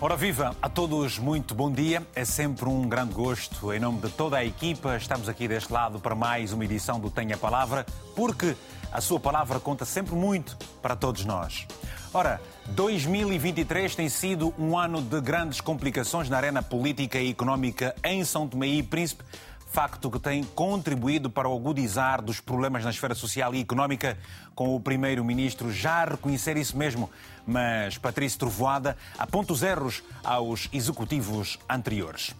Ora viva a todos, muito bom dia. É sempre um grande gosto. Em nome de toda a equipa, estamos aqui deste lado para mais uma edição do Tenha Palavra, porque a sua palavra conta sempre muito para todos nós. Ora, 2023 tem sido um ano de grandes complicações na arena política e económica em São Tomé e Príncipe, facto que tem contribuído para o agudizar dos problemas na esfera social e económica, com o primeiro-ministro já a reconhecer isso mesmo, mas Patrício Trovoada aponta os erros aos executivos anteriores.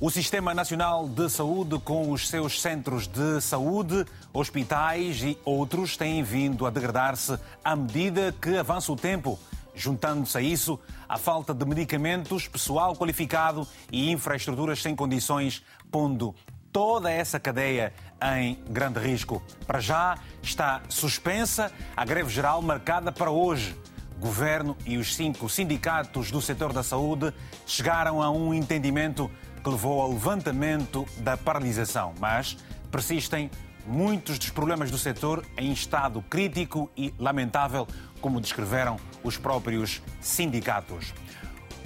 O Sistema Nacional de Saúde, com os seus centros de saúde, hospitais e outros, têm vindo a degradar-se à medida que avança o tempo. Juntando-se a isso, a falta de medicamentos, pessoal qualificado e infraestruturas sem condições, pondo toda essa cadeia em grande risco. Para já está suspensa a greve geral marcada para hoje. Governo e os cinco sindicatos do setor da saúde chegaram a um entendimento que levou ao levantamento da paralisação, mas persistem muitos dos problemas do setor em estado crítico e lamentável, como descreveram os próprios sindicatos.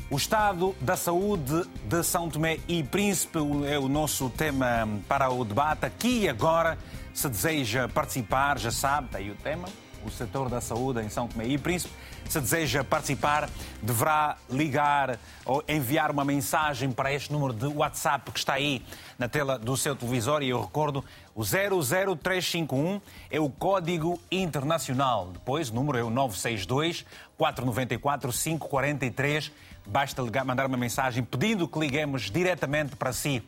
O estado da saúde de São Tomé e Príncipe é o nosso tema para o debate. Aqui e agora, se deseja participar, já sabe, está aí o tema, o setor da saúde em São Tomé e Príncipe. Se deseja participar, deverá ligar ou enviar uma mensagem para este número de WhatsApp que está aí na tela do seu televisor. E eu recordo, o 00351 é o código internacional. Depois, o número é o 962 494 543. Basta mandar uma mensagem pedindo que liguemos diretamente para si.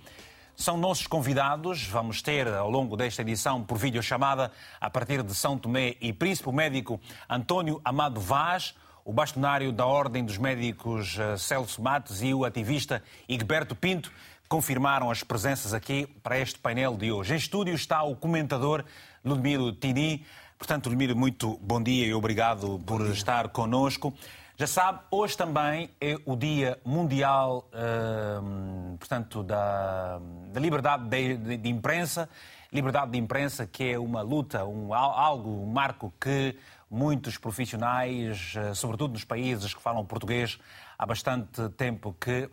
São nossos convidados. Vamos ter ao longo desta edição por videochamada a partir de São Tomé e Príncipe o médico António Amado Vaz, o bastonário da Ordem dos Médicos Celso Matos e o ativista Igberto Pinto confirmaram as presenças aqui para este painel de hoje. Em estúdio está o comentador Ludmiro Tini. Portanto, Ludmiro, muito bom dia e obrigado por estar connosco. Já sabe, hoje também é o Dia Mundial, uh, portanto, da, da liberdade de, de, de, imprensa. Liberdade de imprensa que é uma luta, um, algo, um marco que muitos profissionais, uh, sobretudo nos países que falam português, há bastante tempo que uh, uh,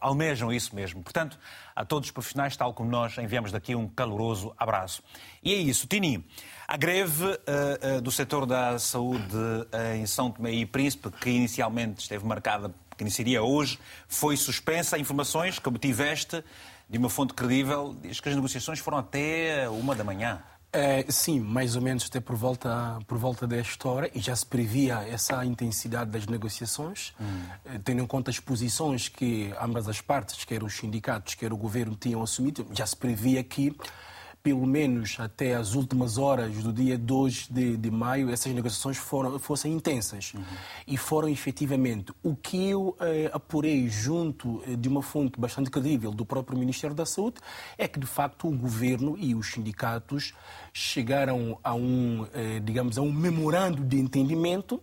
almejam isso mesmo. Portanto, a todos os profissionais, tal como nós, enviamos daqui um caloroso abraço. E é isso, Tini. A greve uh, do setor da saúde em São Tomé e Príncipe, que inicialmente esteve marcada, que iniciaria hoje, foi suspensa. Informações que obtiveste de uma fonte credível diz que as negociações foram até uma da manhã. É, sim, mais ou menos até por volta, por volta desta hora, e já se previa essa intensidade das negociações, hum. tendo em conta as posições que ambas as partes, quer os sindicatos, quer o governo, tinham assumido, já se previa que pelo menos até as últimas horas do dia 2 de, de maio, essas negociações foram, fossem intensas. Uhum. E foram efetivamente. O que eu eh, apurei junto de uma fonte bastante credível do próprio Ministério da Saúde é que, de facto, o governo e os sindicatos chegaram a um, eh, digamos, a um memorando de entendimento.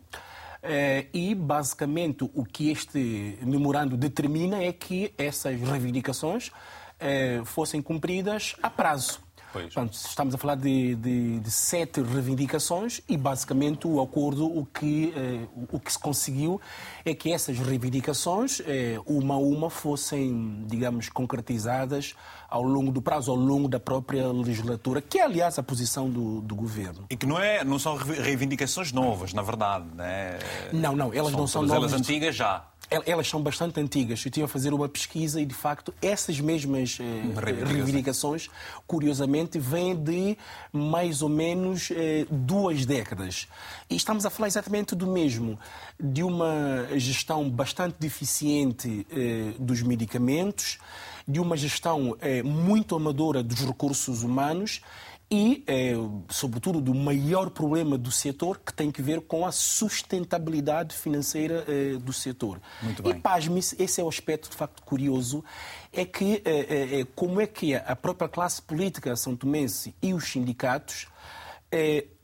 Eh, e, basicamente, o que este memorando determina é que essas reivindicações eh, fossem cumpridas a prazo. Portanto, estamos a falar de, de, de, sete reivindicações e, basicamente, o acordo, o que, eh, o que se conseguiu é que essas reivindicações, eh, uma a uma, fossem, digamos, concretizadas ao longo do prazo, ao longo da própria legislatura, que é, aliás, a posição do, do governo. E que não, é, não são reivindicações novas, na verdade, né? Não, não, elas são não são novas. elas antigas já elas são bastante antigas. Eu estive a fazer uma pesquisa e, de facto, essas mesmas eh, reivindicações, curiosamente, vêm de mais ou menos eh, duas décadas. E estamos a falar exatamente do mesmo, de uma gestão bastante deficiente eh, dos medicamentos, de uma gestão eh, muito amadora dos recursos humanos e, eh, sobretudo, do maior problema do setor, que tem que ver com a sustentabilidade financeira eh, do setor. Muito bem. E, pasme esse é o aspecto, de facto, curioso, é que eh, como é que a própria classe política são tomense e os sindicatos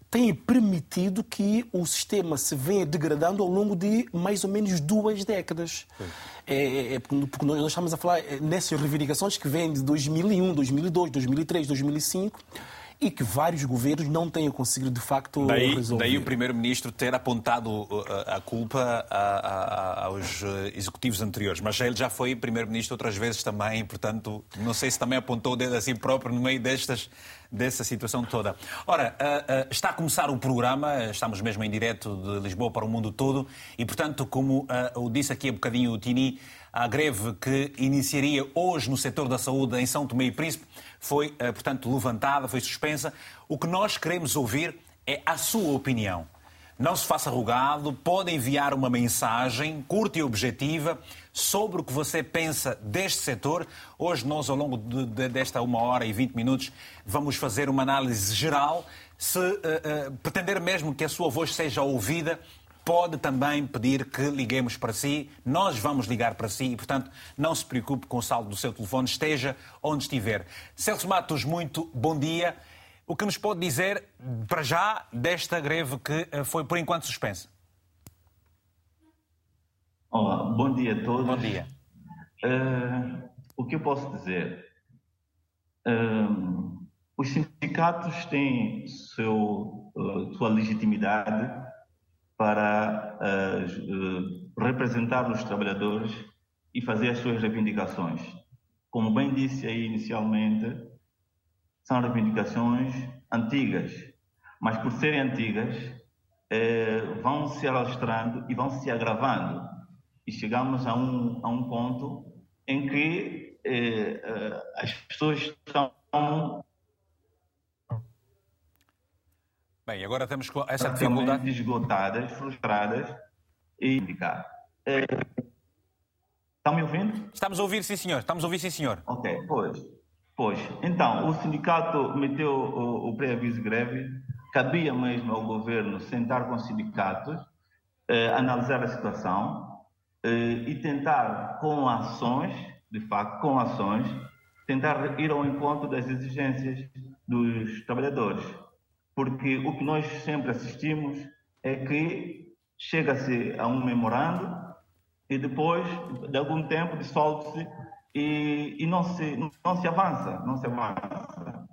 têm permitido que o sistema se venha degradando ao longo de mais ou menos duas décadas. É, é, porque nós estamos a falar nessas reivindicações que vêm de 2001, 2002, 2003, 2005 e que vários governos não têm conseguido de facto daí, resolver. Daí o primeiro-ministro ter apontado uh, a culpa a, a, aos uh, executivos anteriores, mas ele já foi primeiro-ministro outras vezes também, portanto, não sei se também apontou o dedo a si próprio no meio destas dessa situação toda. Ora, uh, uh, está a começar o programa, estamos mesmo em direto de Lisboa para o mundo todo e, portanto, como uh, disse aqui há bocadinho o Tini, a greve que iniciaria hoje no setor da saúde em São Tomé e Príncipe foi, portanto, levantada, foi suspensa. O que nós queremos ouvir é a sua opinião. Não se faça rogado, pode enviar uma mensagem curta e objetiva sobre o que você pensa deste setor. Hoje, nós, ao longo de, de, desta uma hora e vinte minutos, vamos fazer uma análise geral. Se uh, uh, pretender mesmo que a sua voz seja ouvida, pode também pedir que liguemos para si. Nós vamos ligar para si e, portanto, não se preocupe com o saldo do seu telefone, esteja onde estiver. Celso Matos, muito bom dia. O que nos pode dizer, para já, desta greve que eh, foi por enquanto suspensa? Olá, bom dia a todos. Bom dia. Uh, o que eu posso dizer? Uh, os sindicatos têm seu, uh, sua legitimidade para representar os trabalhadores e fazer as suas reivindicações. Como bem disse aí inicialmente, são reivindicações antigas, mas por serem antigas, eh, vão se alastrando e vão se agravando. E chegamos a um, a um ponto em que eh, as pessoas estão. Bem, agora temos essa dificuldade. esgotadas, frustradas e indicar. Eh, estão me ouvindo? Estamos a ouvir, sim, senhor. Estamos a ouvir, sim, senhor. Ok, pois. Pois, então, o sindicato meteu o, o pré-aviso greve, cabia mesmo ao governo sentar com os sindicatos, eh, analisar a situação eh, e tentar, com ações, de facto, com ações, tentar ir ao encontro das exigências dos trabalhadores. Porque o que nós sempre assistimos é que chega-se a um memorando e depois de algum tempo dissolve-se e, e não, se, não se avança, não se avança.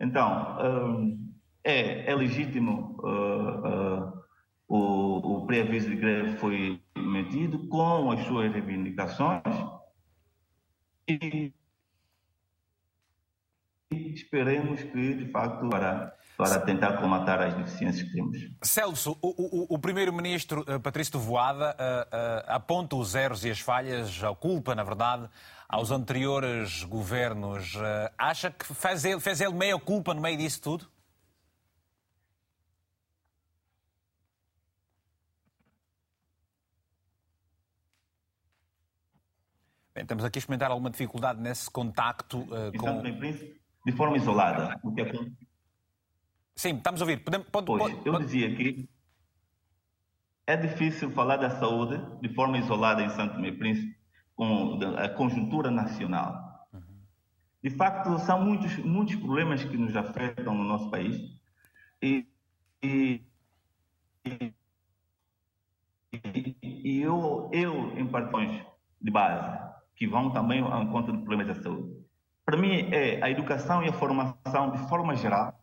Então, hum, é, é legítimo uh, uh, o, o pré-aviso de greve foi metido com as suas reivindicações e, esperemos que, de facto, para para tentar comatar as deficiências que temos. Celso, o, o, o primeiro-ministro uh, Patrício Voada uh, uh, aponta os erros e as falhas, a culpa, na verdade, aos anteriores governos. acha que fez ele, fez ele meia culpa no meio disso tudo? Bem, estamos aqui a experimentar alguma dificuldade nesse contacto com... De forma isolada, é Sim, estamos a ouvir. Podemos, pode, pois, pode, eu pode... dizia que é difícil falar da saúde de forma isolada em Santo Tomé Príncipe com a conjuntura nacional. De facto, são muitos, muitos problemas que nos afetam no nosso país e, e, e eu, eu, em partições de base, que vão também ao encontro de problemas da saúde. Para mim, é a educação e a formação de forma geral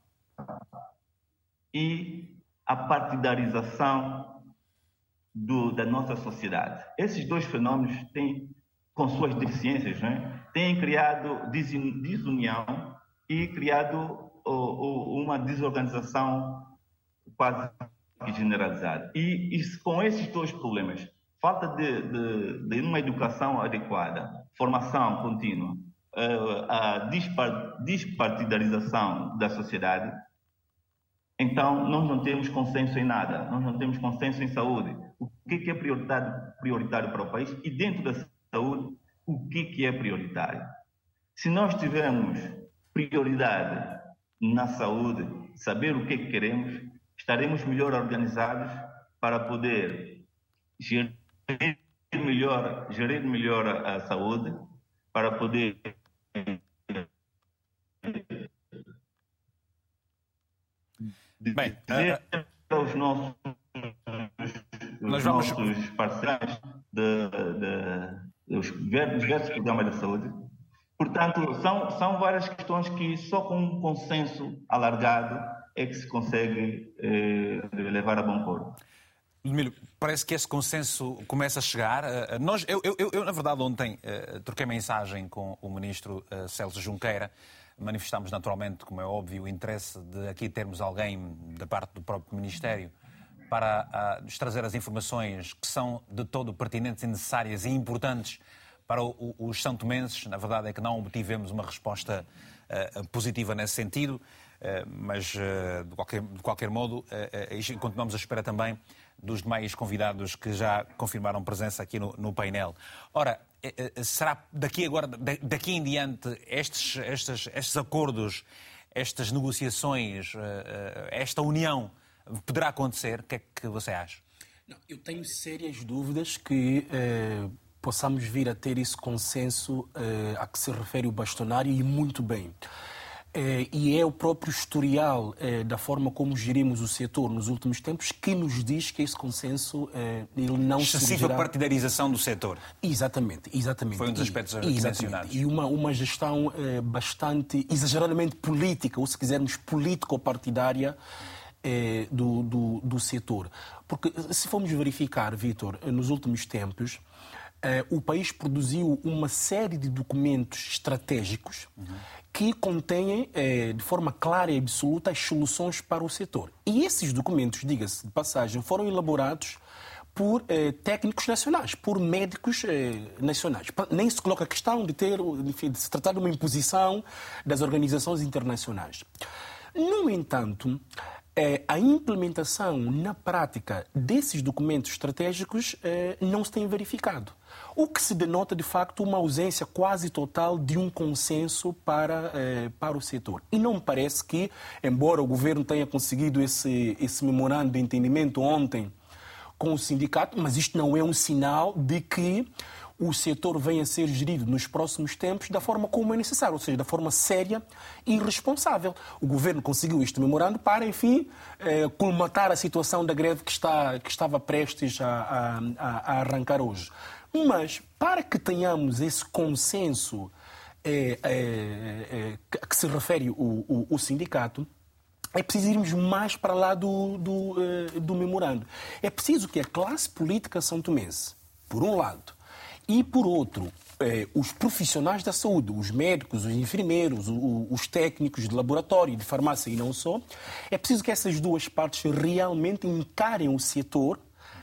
e a partidarização do, da nossa sociedade. Esses dois fenômenos têm, com suas deficiências, né, têm criado desunião e criado uma desorganização quase generalizada. E, e com esses dois problemas, falta de, de, de uma educação adequada, formação contínua, eh, a despartidarização da sociedade, então, nós não temos consenso em nada, nós não temos consenso em saúde. O que é prioritário, prioritário para o país e dentro da saúde, o que é prioritário? Se nós tivermos prioridade na saúde, saber o que queremos, estaremos melhor organizados para poder gerir melhor, gerir melhor a saúde, para poder de Bem, dizer uh, aos nossos, nós vamos... parceiros de, de, dos diversos programas da saúde Portanto, são, são várias questões que só com um consenso alargado é que se consegue eh, levar a bom porto. Emílio, parece que esse consenso começa a chegar. Uh, nós, eu, eu, eu, na verdade, ontem uh, troquei mensagem com o ministro uh, Celso Junqueira. Manifestámos naturalmente, como é óbvio, o interesse de aqui termos alguém da parte do próprio Ministério para nos trazer as informações que são de todo pertinentes e necessárias e importantes para o, o, os santomenses. Na verdade é que não obtivemos uma resposta positiva nesse sentido, mas de qualquer, de qualquer modo, continuamos à espera também dos demais convidados que já confirmaram presença aqui no, no painel. Ora, eh, eh, será daqui agora, daqui em diante, estes, estes, estes acordos, estas negociações, eh, esta união poderá acontecer? O que é que você acha? Não, eu tenho sérias dúvidas que eh, possamos vir a ter esse consenso eh, a que se refere o bastonário e muito bem. É, e é o próprio historial é, da forma como gerimos o setor nos últimos tempos que nos diz que esse consenso é, ele não Excessiva surgirá... partidarização do setor. Exatamente, exatamente. Foi um dos aspectos e, mencionados. E uma, uma gestão é, bastante, exageradamente política, ou se quisermos político-partidária é, do, do, do setor. Porque se formos verificar, Vitor, nos últimos tempos, é, o país produziu uma série de documentos estratégicos que contêm, eh, de forma clara e absoluta, as soluções para o setor. E esses documentos, diga-se de passagem, foram elaborados por eh, técnicos nacionais, por médicos eh, nacionais. Nem se coloca a questão de ter, enfim, de se tratar de uma imposição das organizações internacionais. No entanto, eh, a implementação na prática desses documentos estratégicos eh, não se tem verificado o que se denota de facto uma ausência quase total de um consenso para, eh, para o setor. E não me parece que, embora o governo tenha conseguido esse, esse memorando de entendimento ontem com o sindicato, mas isto não é um sinal de que o setor venha a ser gerido nos próximos tempos da forma como é necessário, ou seja, da forma séria e responsável. O governo conseguiu este memorando para, enfim, eh, colmatar a situação da greve que, está, que estava prestes a, a, a arrancar hoje. Mas para que tenhamos esse consenso é, é, é, que se refere o, o, o, sindicato, é preciso irmos mais para lá do, do, eh, do memorando. É preciso que a classe política são tomense, por um lado, e por outro, eh, os profissionais da saúde, os médicos, os enfermeiros, os técnicos de laboratório, de farmácia e não só, é preciso que essas duas partes realmente encarem o setor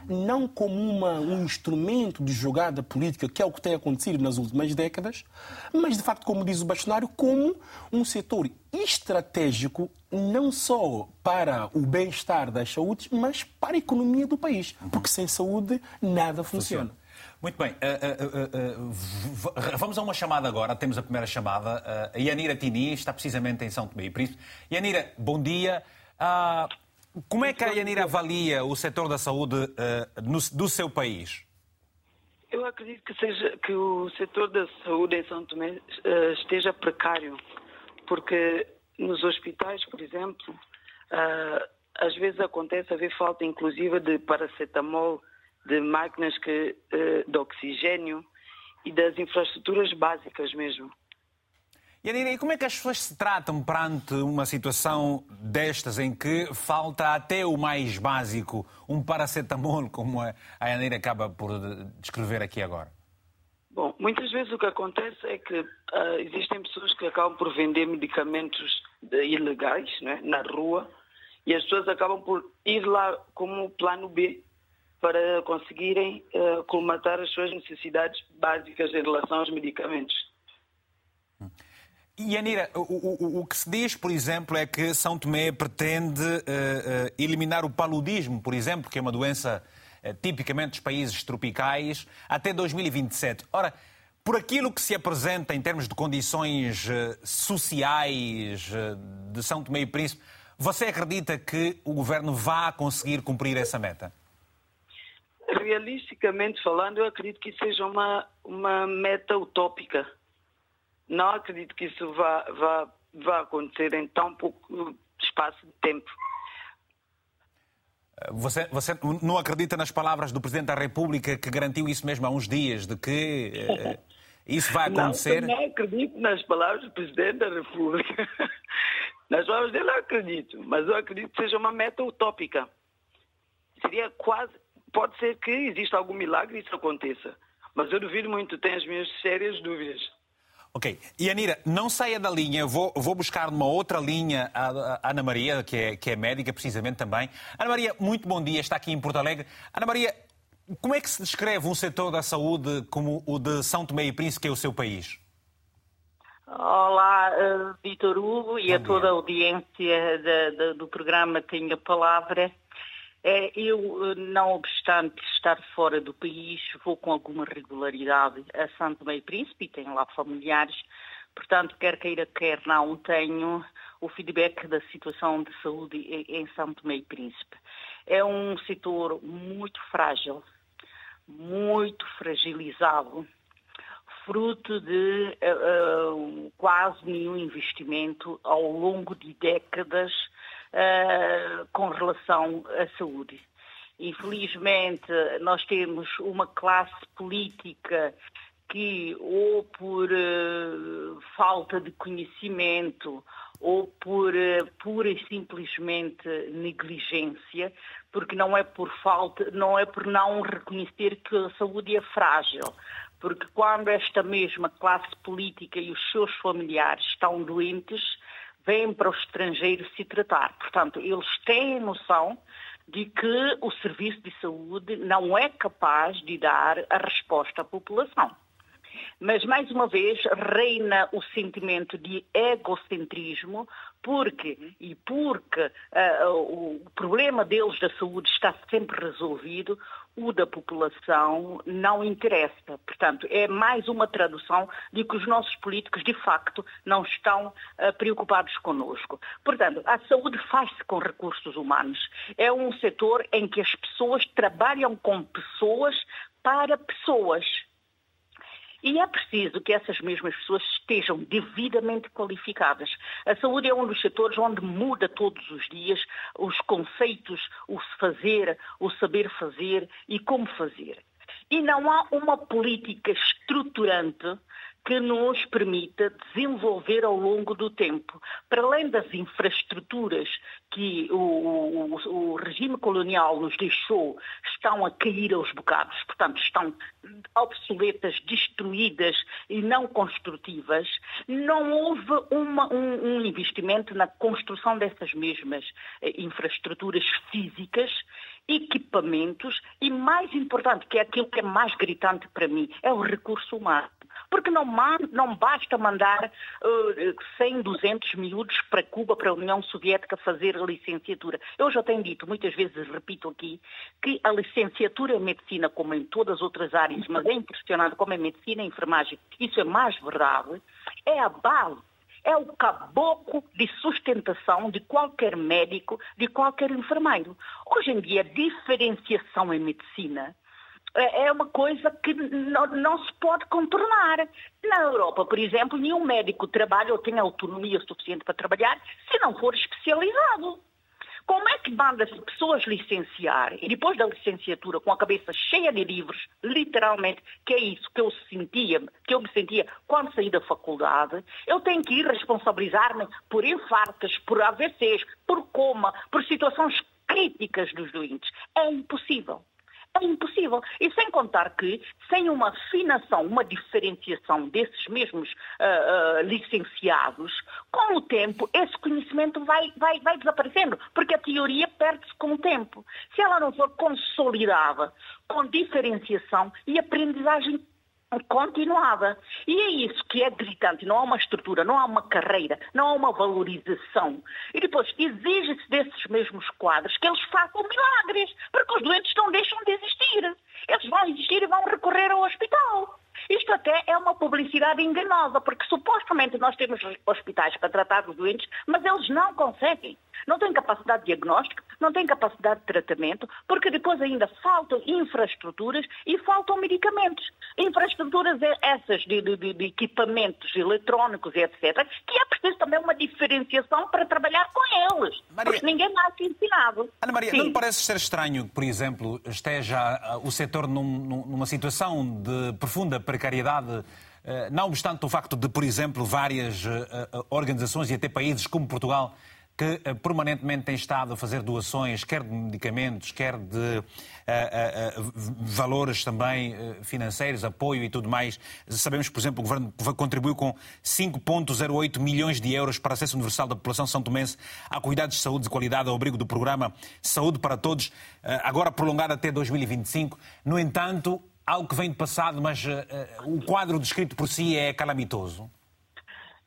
não como uma, um instrumento de jogada política, que é o que tem acontecido nas últimas décadas, mas, de facto, como diz o bastonário, como um setor estratégico não só para o bem-estar das saúdes, mas para a economia do país. Porque sem saúde nada funciona. Muito bem. Uh, uh, uh, vamos a uma chamada agora. Temos a primeira chamada. a Yanira Tini está precisamente em São Tomé e Príncipe. Yanira, bom dia. Uh, como é que a Yanira avalia o setor da saúde uh, no, do seu país? Eu acredito que, seja, que o setor da saúde em São Tomé uh, esteja precário, porque nos hospitais, por exemplo, uh, às vezes acontece haver falta inclusiva de paracetamol, de máquinas que, de oxigênio e das infraestruturas básicas mesmo. Yanira, e como é que as pessoas se tratam perante uma situação destas em que falta até o mais básico, um paracetamol, como a Yanira acaba por descrever aqui agora? Bom, muitas vezes o que acontece é que uh, existem pessoas que acabam por vender medicamentos ilegais né, na rua e as pessoas acabam por ir lá como plano B para conseguirem uh, colmatar as suas necessidades básicas em relação aos medicamentos. E o, o, o, que se diz, por exemplo, é que São Tomé pretende uh, eliminar o paludismo, por exemplo, que é uma doença tipicamente dos países tropicais, até 2027. Ora, por aquilo que se apresenta em termos de condições sociais de São Tomé e Príncipe, você acredita que o governo vá conseguir cumprir essa meta? Realisticamente falando, eu acredito que seja uma, uma meta utópica não acredito que isso vá, vá, vá acontecer em tão pouco espaço de tempo. Você, você, não acredita nas palavras do Presidente da República que garantiu isso mesmo há uns dias, de que eh, Isso vai acontecer? Não, não acredito nas palavras do Presidente da República. Nas palavras dele eu acredito, mas eu acredito que seja uma meta utópica. Seria quase. Pode ser que exista algum milagre e isso aconteça. Mas eu duvido muito, tenho as minhas sérias dúvidas. Ok. E Anira, não saia da linha, vou, vou buscar numa outra linha a, a Ana Maria, que é, que é médica precisamente também. Ana Maria, muito bom dia, está aqui em Porto Alegre. Ana Maria, como é que se descreve um setor da saúde como o de São Tomé e Príncipe, que é o seu país? Olá, uh, Vitor Hugo e Bom a toda dia. a audiência de, de, do programa Tenho a Palavra. É, eu, eh, não obstante estar fora do país, vou com alguma regularidade a Santo Meio Príncipe e tenho lá familiares. Portanto, quer queira, quer não, tenho o feedback da situação de saúde em Santo Meio Príncipe. É um setor muito frágil, muito fragilizado, fruto de uh, quase nenhum investimento ao longo de décadas uh, com relação à saúde. Infelizmente, nós temos uma classe política que, ou por falta de conhecimento, ou por pura e simplesmente negligência, porque não é por falta, não é por não reconhecer que a saúde é frágil, porque quando esta mesma classe política e os seus familiares estão doentes, vêm para o estrangeiro se tratar. Portanto, eles têm noção de que o serviço de saúde não é capaz de dar a resposta à população. Mas, mais uma vez, reina o sentimento de egocentrismo, porque, e porque uh, o problema deles da saúde está sempre resolvido, o da população não interessa. Portanto, é mais uma tradução de que os nossos políticos, de facto, não estão uh, preocupados conosco. Portanto, a saúde faz-se com recursos humanos. É um setor em que as pessoas trabalham com pessoas para pessoas. E é preciso que essas mesmas pessoas estejam devidamente qualificadas. A saúde é um dos setores onde muda todos os dias os conceitos, o fazer, o saber fazer e como fazer. E não há uma política estruturante que nos permita desenvolver ao longo do tempo. Para além das infraestruturas que o, o, o, regime colonial nos deixou, estão a cair aos bocados, portanto, estão obsoletas, destruídas e não construtivas, não houve uma, um, um investimento na construção dessas mesmas eh, infraestruturas físicas equipamentos e, mais importante, que é aquilo que é mais gritante para mim, é o recurso humano. Porque não, não basta mandar uh, 100, 200 miúdos para Cuba, para a União Soviética fazer a licenciatura. Eu já tenho dito, muitas vezes repito aqui, que a licenciatura em medicina, como em todas as outras áreas, mas é impressionante como em medicina e enfermagem, isso é mais verdade, é a base é o caboclo de sustentação de qualquer médico, de qualquer enfermeiro. Hoje em dia, a diferenciação em medicina é, é uma coisa que não, não, se pode contornar. Na Europa, por exemplo, nenhum médico trabalha ou tem autonomia suficiente para trabalhar se não for especializado. Como é que manda-se pessoas licenciar e depois da licenciatura com a cabeça cheia de livros, literalmente, que é isso que eu sentia, que eu me sentia quando saí da faculdade, eu tenho que ir responsabilizar-me por infartos, por AVCs, por coma, por situações críticas dos doentes. É impossível. É impossível. E sem contar que, sem uma afinação, uma diferenciação desses mesmos uh, uh, licenciados, com o tempo esse conhecimento vai, vai, vai desaparecendo, porque a teoria perde-se com o tempo. Se ela não for consolidada com diferenciação e aprendizagem continuada. E é isso que é gritante. Não há uma estrutura, não há uma carreira, não há uma valorização. E depois exige-se desses mesmos quadros que eles façam milagres, porque os doentes não deixam de existir. Eles vão existir e vão recorrer ao hospital. Isto até é uma publicidade enganosa, porque supostamente nós temos hospitais para tratar os doentes, mas eles não conseguem. Não têm capacidade de diagnóstico, não têm capacidade de tratamento, porque depois ainda faltam infraestruturas e faltam medicamentos. Infraestruturas essas de, de, de equipamentos eletrónicos e etc., que é preciso também uma diferenciação para trabalhar com eles, Maria... porque ninguém mais é ensinado. Ana Maria, Sim. não parece ser estranho que, por exemplo, esteja uh, o setor num, numa situação de profunda precariedade não obstante o facto de, por exemplo, várias organizações e até países como Portugal que uh, permanentemente tem estado a fazer doações, quer de medicamentos, quer de uh, uh, valores também financeiros, apoio e tudo mais. Sabemos, por exemplo, o Governo contribuiu com 5,08 milhões de euros para acesso universal da população são tomense a cuidados de saúde de qualidade ao abrigo do programa Saúde para Todos, agora prolongado até 2025. No entanto, algo que vem do passado, mas o quadro descrito por si é calamitoso.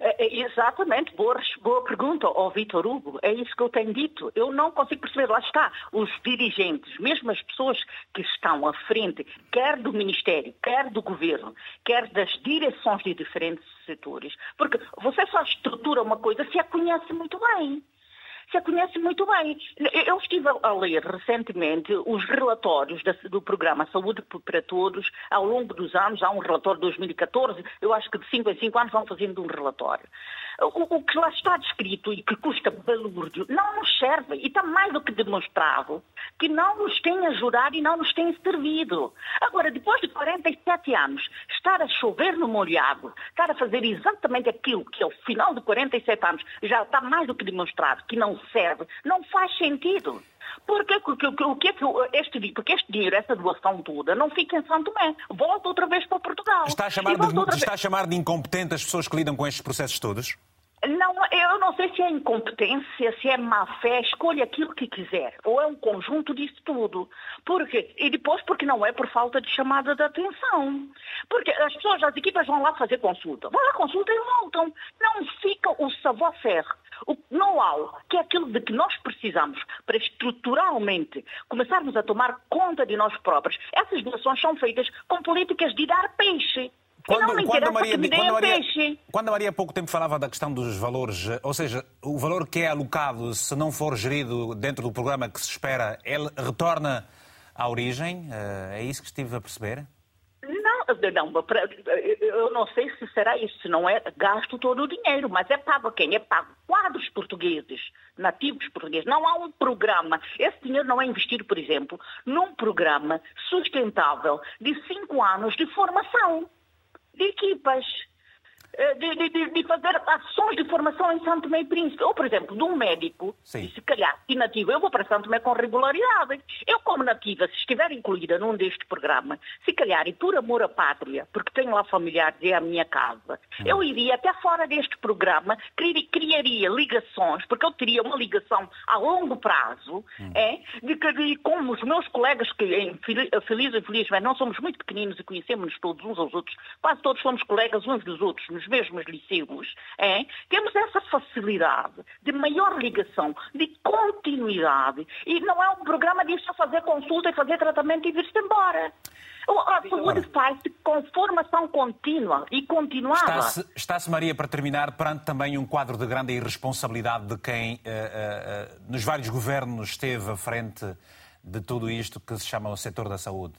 É, é, exatamente, boa, boa pergunta ao Vitor Hugo. É isso que eu tenho dito. Eu não consigo perceber. Lá está, os dirigentes, mesmo as pessoas que estão à frente, quer do Ministério, quer do Governo, quer das direções de diferentes setores. Porque você só estrutura uma coisa se a conhece muito bem se a conhece muito bem. Eu estive a ler recentemente os relatórios do programa Saúde para Todos ao longo dos anos. Há um relatório de 2014, eu acho que de 5 em 5 anos vão fazendo um relatório. O, o que lá está descrito e que custa balúrdio não nos serve e está mais do que demonstrado que não nos tem ajudado e não nos tem servido. Agora, depois de 47 anos, estar a chover no molhado, estar a fazer exatamente aquilo que ao final de 47 anos já está mais do que demonstrado que não serve, não faz sentido. Porque, o que é que este, porque este dinheiro, essa doação toda, não fica em São Tomé. Volta outra vez para Portugal. Está a chamar, de, está a chamar de incompetente as pessoas que lidam com estes processos todos? Não, eu não sei se é incompetência, se é má fé, escolha aquilo que quiser. Ou é um conjunto disso tudo. Porque, e depois porque não é por falta de chamada de atenção. Porque as pessoas, as equipas vão lá fazer consulta. Vão lá, consulta e voltam. Não fica o savoir-faire, o know-how, que é aquilo de que nós precisamos para estruturalmente começarmos a tomar conta de nós próprios. Essas doações são feitas com políticas de dar peixe. Quando, quando, a Maria, quando, a Maria, quando a Maria há pouco tempo falava da questão dos valores, ou seja, o valor que é alocado, se não for gerido dentro do programa que se espera, ele retorna à origem? Eh, é isso que estive a perceber? Não, não, eu não sei se será isso, não é gasto todo o dinheiro, mas é pago a quem? É pago quadros portugueses, nativos portugueses. Não há um programa, esse dinheiro não é investido, por exemplo, num programa sustentável de cinco anos de formação de equipas. Eh, de, de, de, fazer ações de formação em Santo e Príncipe. Ou, por exemplo, de um médico, Sim. se calhar, e nativo, eu vou para Santo Tomé com regularidade. Eu, como nativa, se estiver incluída num deste programa, se calhar, e por amor à pátria, porque tenho lá familiares e é a minha casa, hum. eu iria até fora deste programa, criaria ligações, porque eu teria uma ligação a longo prazo, hum. é, de que, como os meus colegas, que feliz e infelizmente não somos muito pequeninos e conhecemos-nos todos uns aos outros, quase todos somos colegas uns dos outros, nos mesmos liceus, é, temos essa facilidade de maior ligação, de continuidade. E não é um programa de só fazer consulta e fazer tratamento e vir-se embora. A saúde faz-se com formação contínua e continuada. Está-se, está Maria, para terminar, perante também um quadro de grande irresponsabilidade de quem, uh, uh, nos vários governos, esteve à frente de tudo isto que se chama o setor da saúde?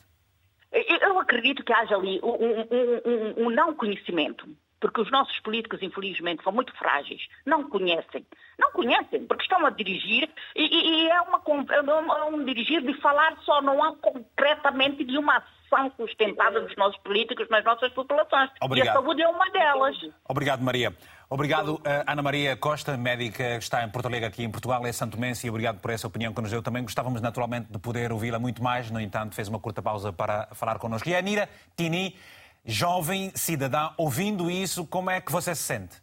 Eu acredito que haja ali um, um, um, um não conhecimento porque os nossos políticos, infelizmente, são muito frágeis, não conhecem. Não conhecem, porque estão a dirigir e, e é, uma, é um dirigir de falar só, não há concretamente de uma ação sustentada dos nossos políticos nas nossas populações. Obrigado. E a saúde é uma delas. Obrigado, Maria. Obrigado, eh, Ana Maria Costa, médica que está em Porto Alegre, aqui em Portugal, é Santo Mense, e obrigado por essa opinião que nos deu também. Gostávamos naturalmente de poder ouvi-la muito mais, no entanto, fez uma curta pausa para falar connosco. E a Anira Tini, jovem cidadã, ouvindo isso, como é que você se sente?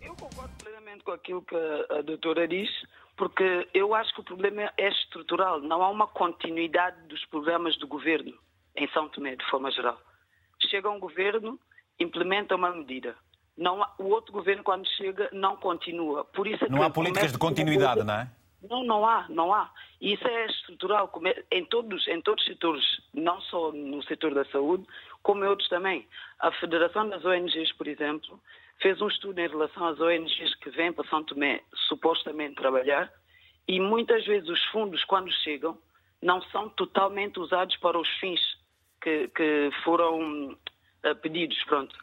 Eu concordo plenamente com aquilo que a doutora disse, porque eu acho que o problema é estrutural. Não há uma continuidade dos programas do governo em São Tomé, de forma geral. Chega um governo, implementa uma medida. Não o outro governo, quando chega, não continua. Por isso é não há políticas de continuidade, não é? Não, não há, não há. E isso é estrutural em todos, em todos os setores, não só no setor da saúde, como outros também. A Federação das ONGs, por exemplo, fez um estudo em relação às ONGs que vêm para São Tomé supostamente trabalhar e muitas vezes os fundos, quando chegam, não são totalmente usados para os fins que, que foram uh, pedidos. Pronto.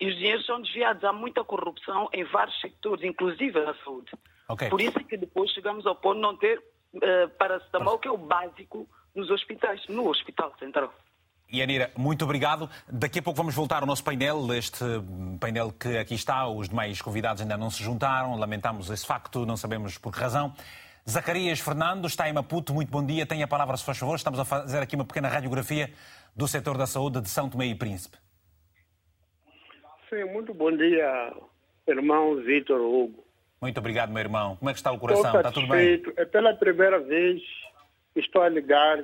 E os dinheiros são desviados. Há muita corrupção em vários setores, inclusive na saúde. Okay. Por isso é que depois chegamos ao ponto de não ter uh, paracetamol, que é o básico nos hospitais, no Hospital Central. Yanira, muito obrigado. Daqui a pouco vamos voltar ao nosso painel, este painel que aqui está. Os demais convidados ainda não se juntaram, lamentamos esse facto, não sabemos por que razão. Zacarias Fernando está em Maputo, muito bom dia. Tenha a palavra, se faz favor. Estamos a fazer aqui uma pequena radiografia do setor da saúde de São Tomé e Príncipe. Sim, muito bom dia, irmão Vitor Hugo. Muito obrigado, meu irmão. Como é que está o coração? Está tudo bem? É pela primeira vez que estou a ligar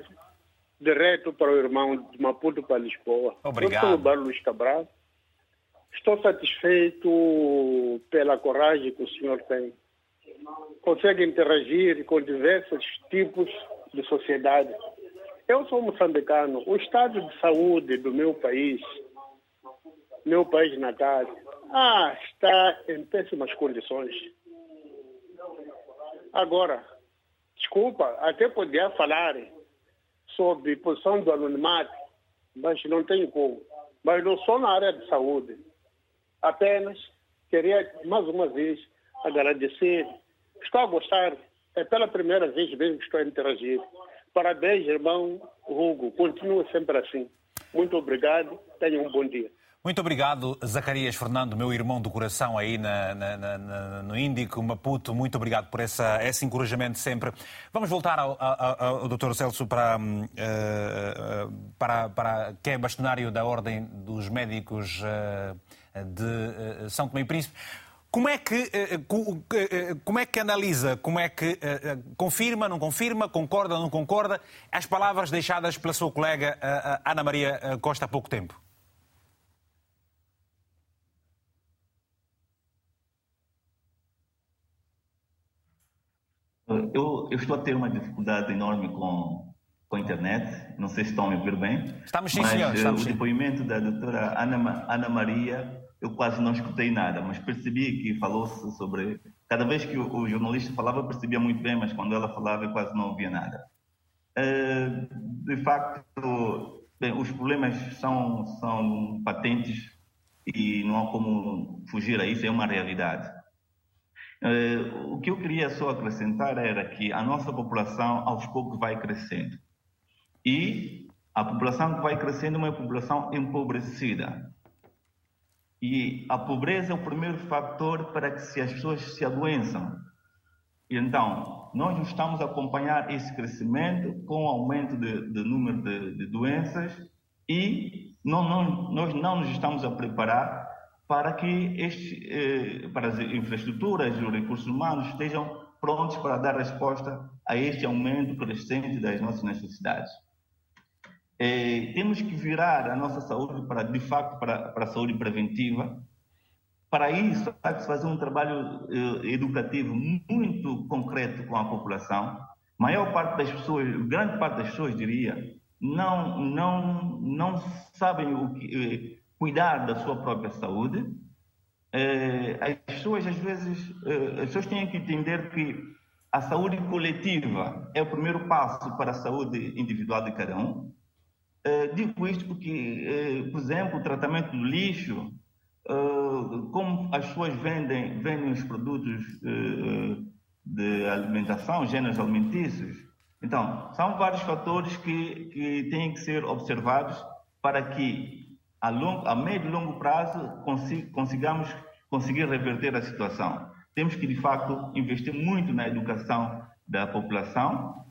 direto para o irmão de Maputo para Lisboa. Obrigado. Eu sou o Bar Luís Cabral. Estou satisfeito pela coragem que o senhor tem. Consegue interagir com diversos tipos de sociedade. Eu sou moçambicano. O estado de saúde do meu país, meu país natal, ah, está em péssimas condições. Agora, desculpa, até podia falar sobre posição do anonimato, mas não tenho como. Mas não sou na área de saúde. Apenas queria, mais uma vez, agradecer. Estou a gostar. É pela primeira vez mesmo que estou a interagir. Parabéns, irmão Hugo. Continua sempre assim. Muito obrigado. Tenha um bom dia. Muito obrigado, Zacarias Fernando, meu irmão do coração aí na, na, na, no Índico, Maputo. Muito obrigado por essa, esse encorajamento sempre. Vamos voltar ao, ao, ao Dr. Celso para, uh, para, para, que é bastonário da Ordem dos Médicos uh, de São Tomé e Príncipe. Como é que, como é que analisa, como é que confirma, não confirma, concorda, não concorda as palavras deixadas pela sua colega Ana Maria Costa há pouco tempo? Eu, eu, estou a ter uma dificuldade enorme com, com a internet, não sei se estão a me ouvir bem. Estamos sim, mas, senhor. Estamos o sim. depoimento da doutora Ana, Ana Maria, eu quase não escutei nada, mas percebi que falou-se sobre. Cada vez que o, o, jornalista falava, eu percebia muito bem, mas quando ela falava, eu quase não ouvia nada. Uh, de facto, bem, os problemas são, são patentes e não há como fugir a isso, é uma realidade. Uh, o que eu queria só acrescentar era que a nossa população aos poucos vai crescendo. E a população que vai crescendo é uma população empobrecida. E a pobreza é o primeiro fator para que se as pessoas se adoeçam. Então, nós estamos a acompanhar esse crescimento com o aumento de, de número de, de, doenças e não, não, nós não nos estamos a preparar para que este, eh, para as infraestruturas e os recursos humanos estejam prontos para dar resposta a este aumento crescente das nossas necessidades. Eh, temos que virar a nossa saúde para, de facto, para, para a saúde preventiva. Para isso, há que fazer um trabalho eh, educativo muito concreto com a população. Maior parte das pessoas, grande parte das pessoas, diria, não, não, não sabem o que cuidar da sua própria saúde. Eh, as pessoas, às vezes, eh, as pessoas têm que entender que a saúde coletiva é o primeiro passo para a saúde individual de cada um. Eh, digo isto porque, por exemplo, o tratamento do lixo, como as pessoas vendem, vendem os produtos de alimentação, gêneros alimentícios. Então, são vários fatores que, que têm que ser observados para que a, longo, a médio e longo prazo consigamos conseguir reverter a situação. Temos que, de facto, investir muito na educação da população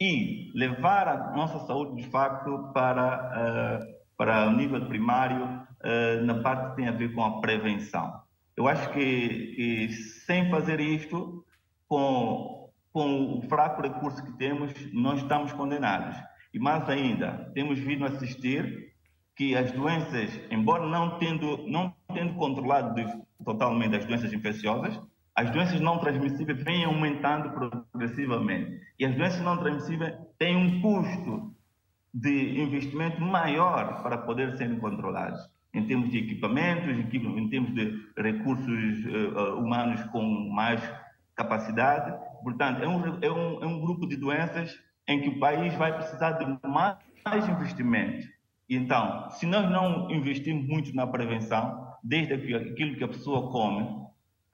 e levar a nossa saúde, de facto, para, uh, para o nível primário, uh, na parte que tem a ver com a prevenção. Eu acho que, que sem fazer isto, com, com o fraco recurso que temos, nós estamos condenados. E mais ainda, temos vindo assistir que as doenças, embora não tendo, não tendo controlado totalmente as doenças infecciosas, as doenças não transmissíveis vêm aumentando progressivamente. E as doenças não transmissíveis têm um custo de investimento maior para poder serem controladas, em termos de equipamentos, em termos de recursos uh, humanos com mais capacidade. Portanto, é um, é, um, é um grupo de doenças em que o país vai precisar de mais investimento então, se nós não investirmos muito na prevenção, desde aquilo que a pessoa come,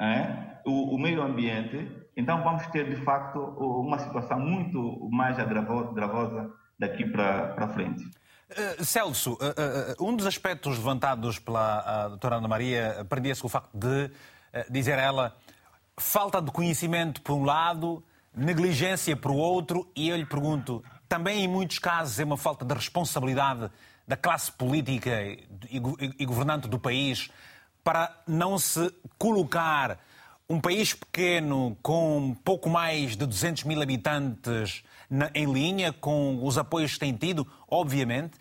é, o, o, meio ambiente, então vamos ter de facto uma situação muito mais gravosa daqui para frente. Uh, Celso, uh, uh, um dos aspectos levantados pela doutora Ana Maria prendia-se com o facto de dizer ela falta de conhecimento por um lado, negligência por outro, e eu lhe pergunto, também em muitos casos é uma falta de responsabilidade da classe política e governante do país para não se colocar um país pequeno com pouco mais de 200 mil habitantes em linha com os apoios que tem tido, obviamente?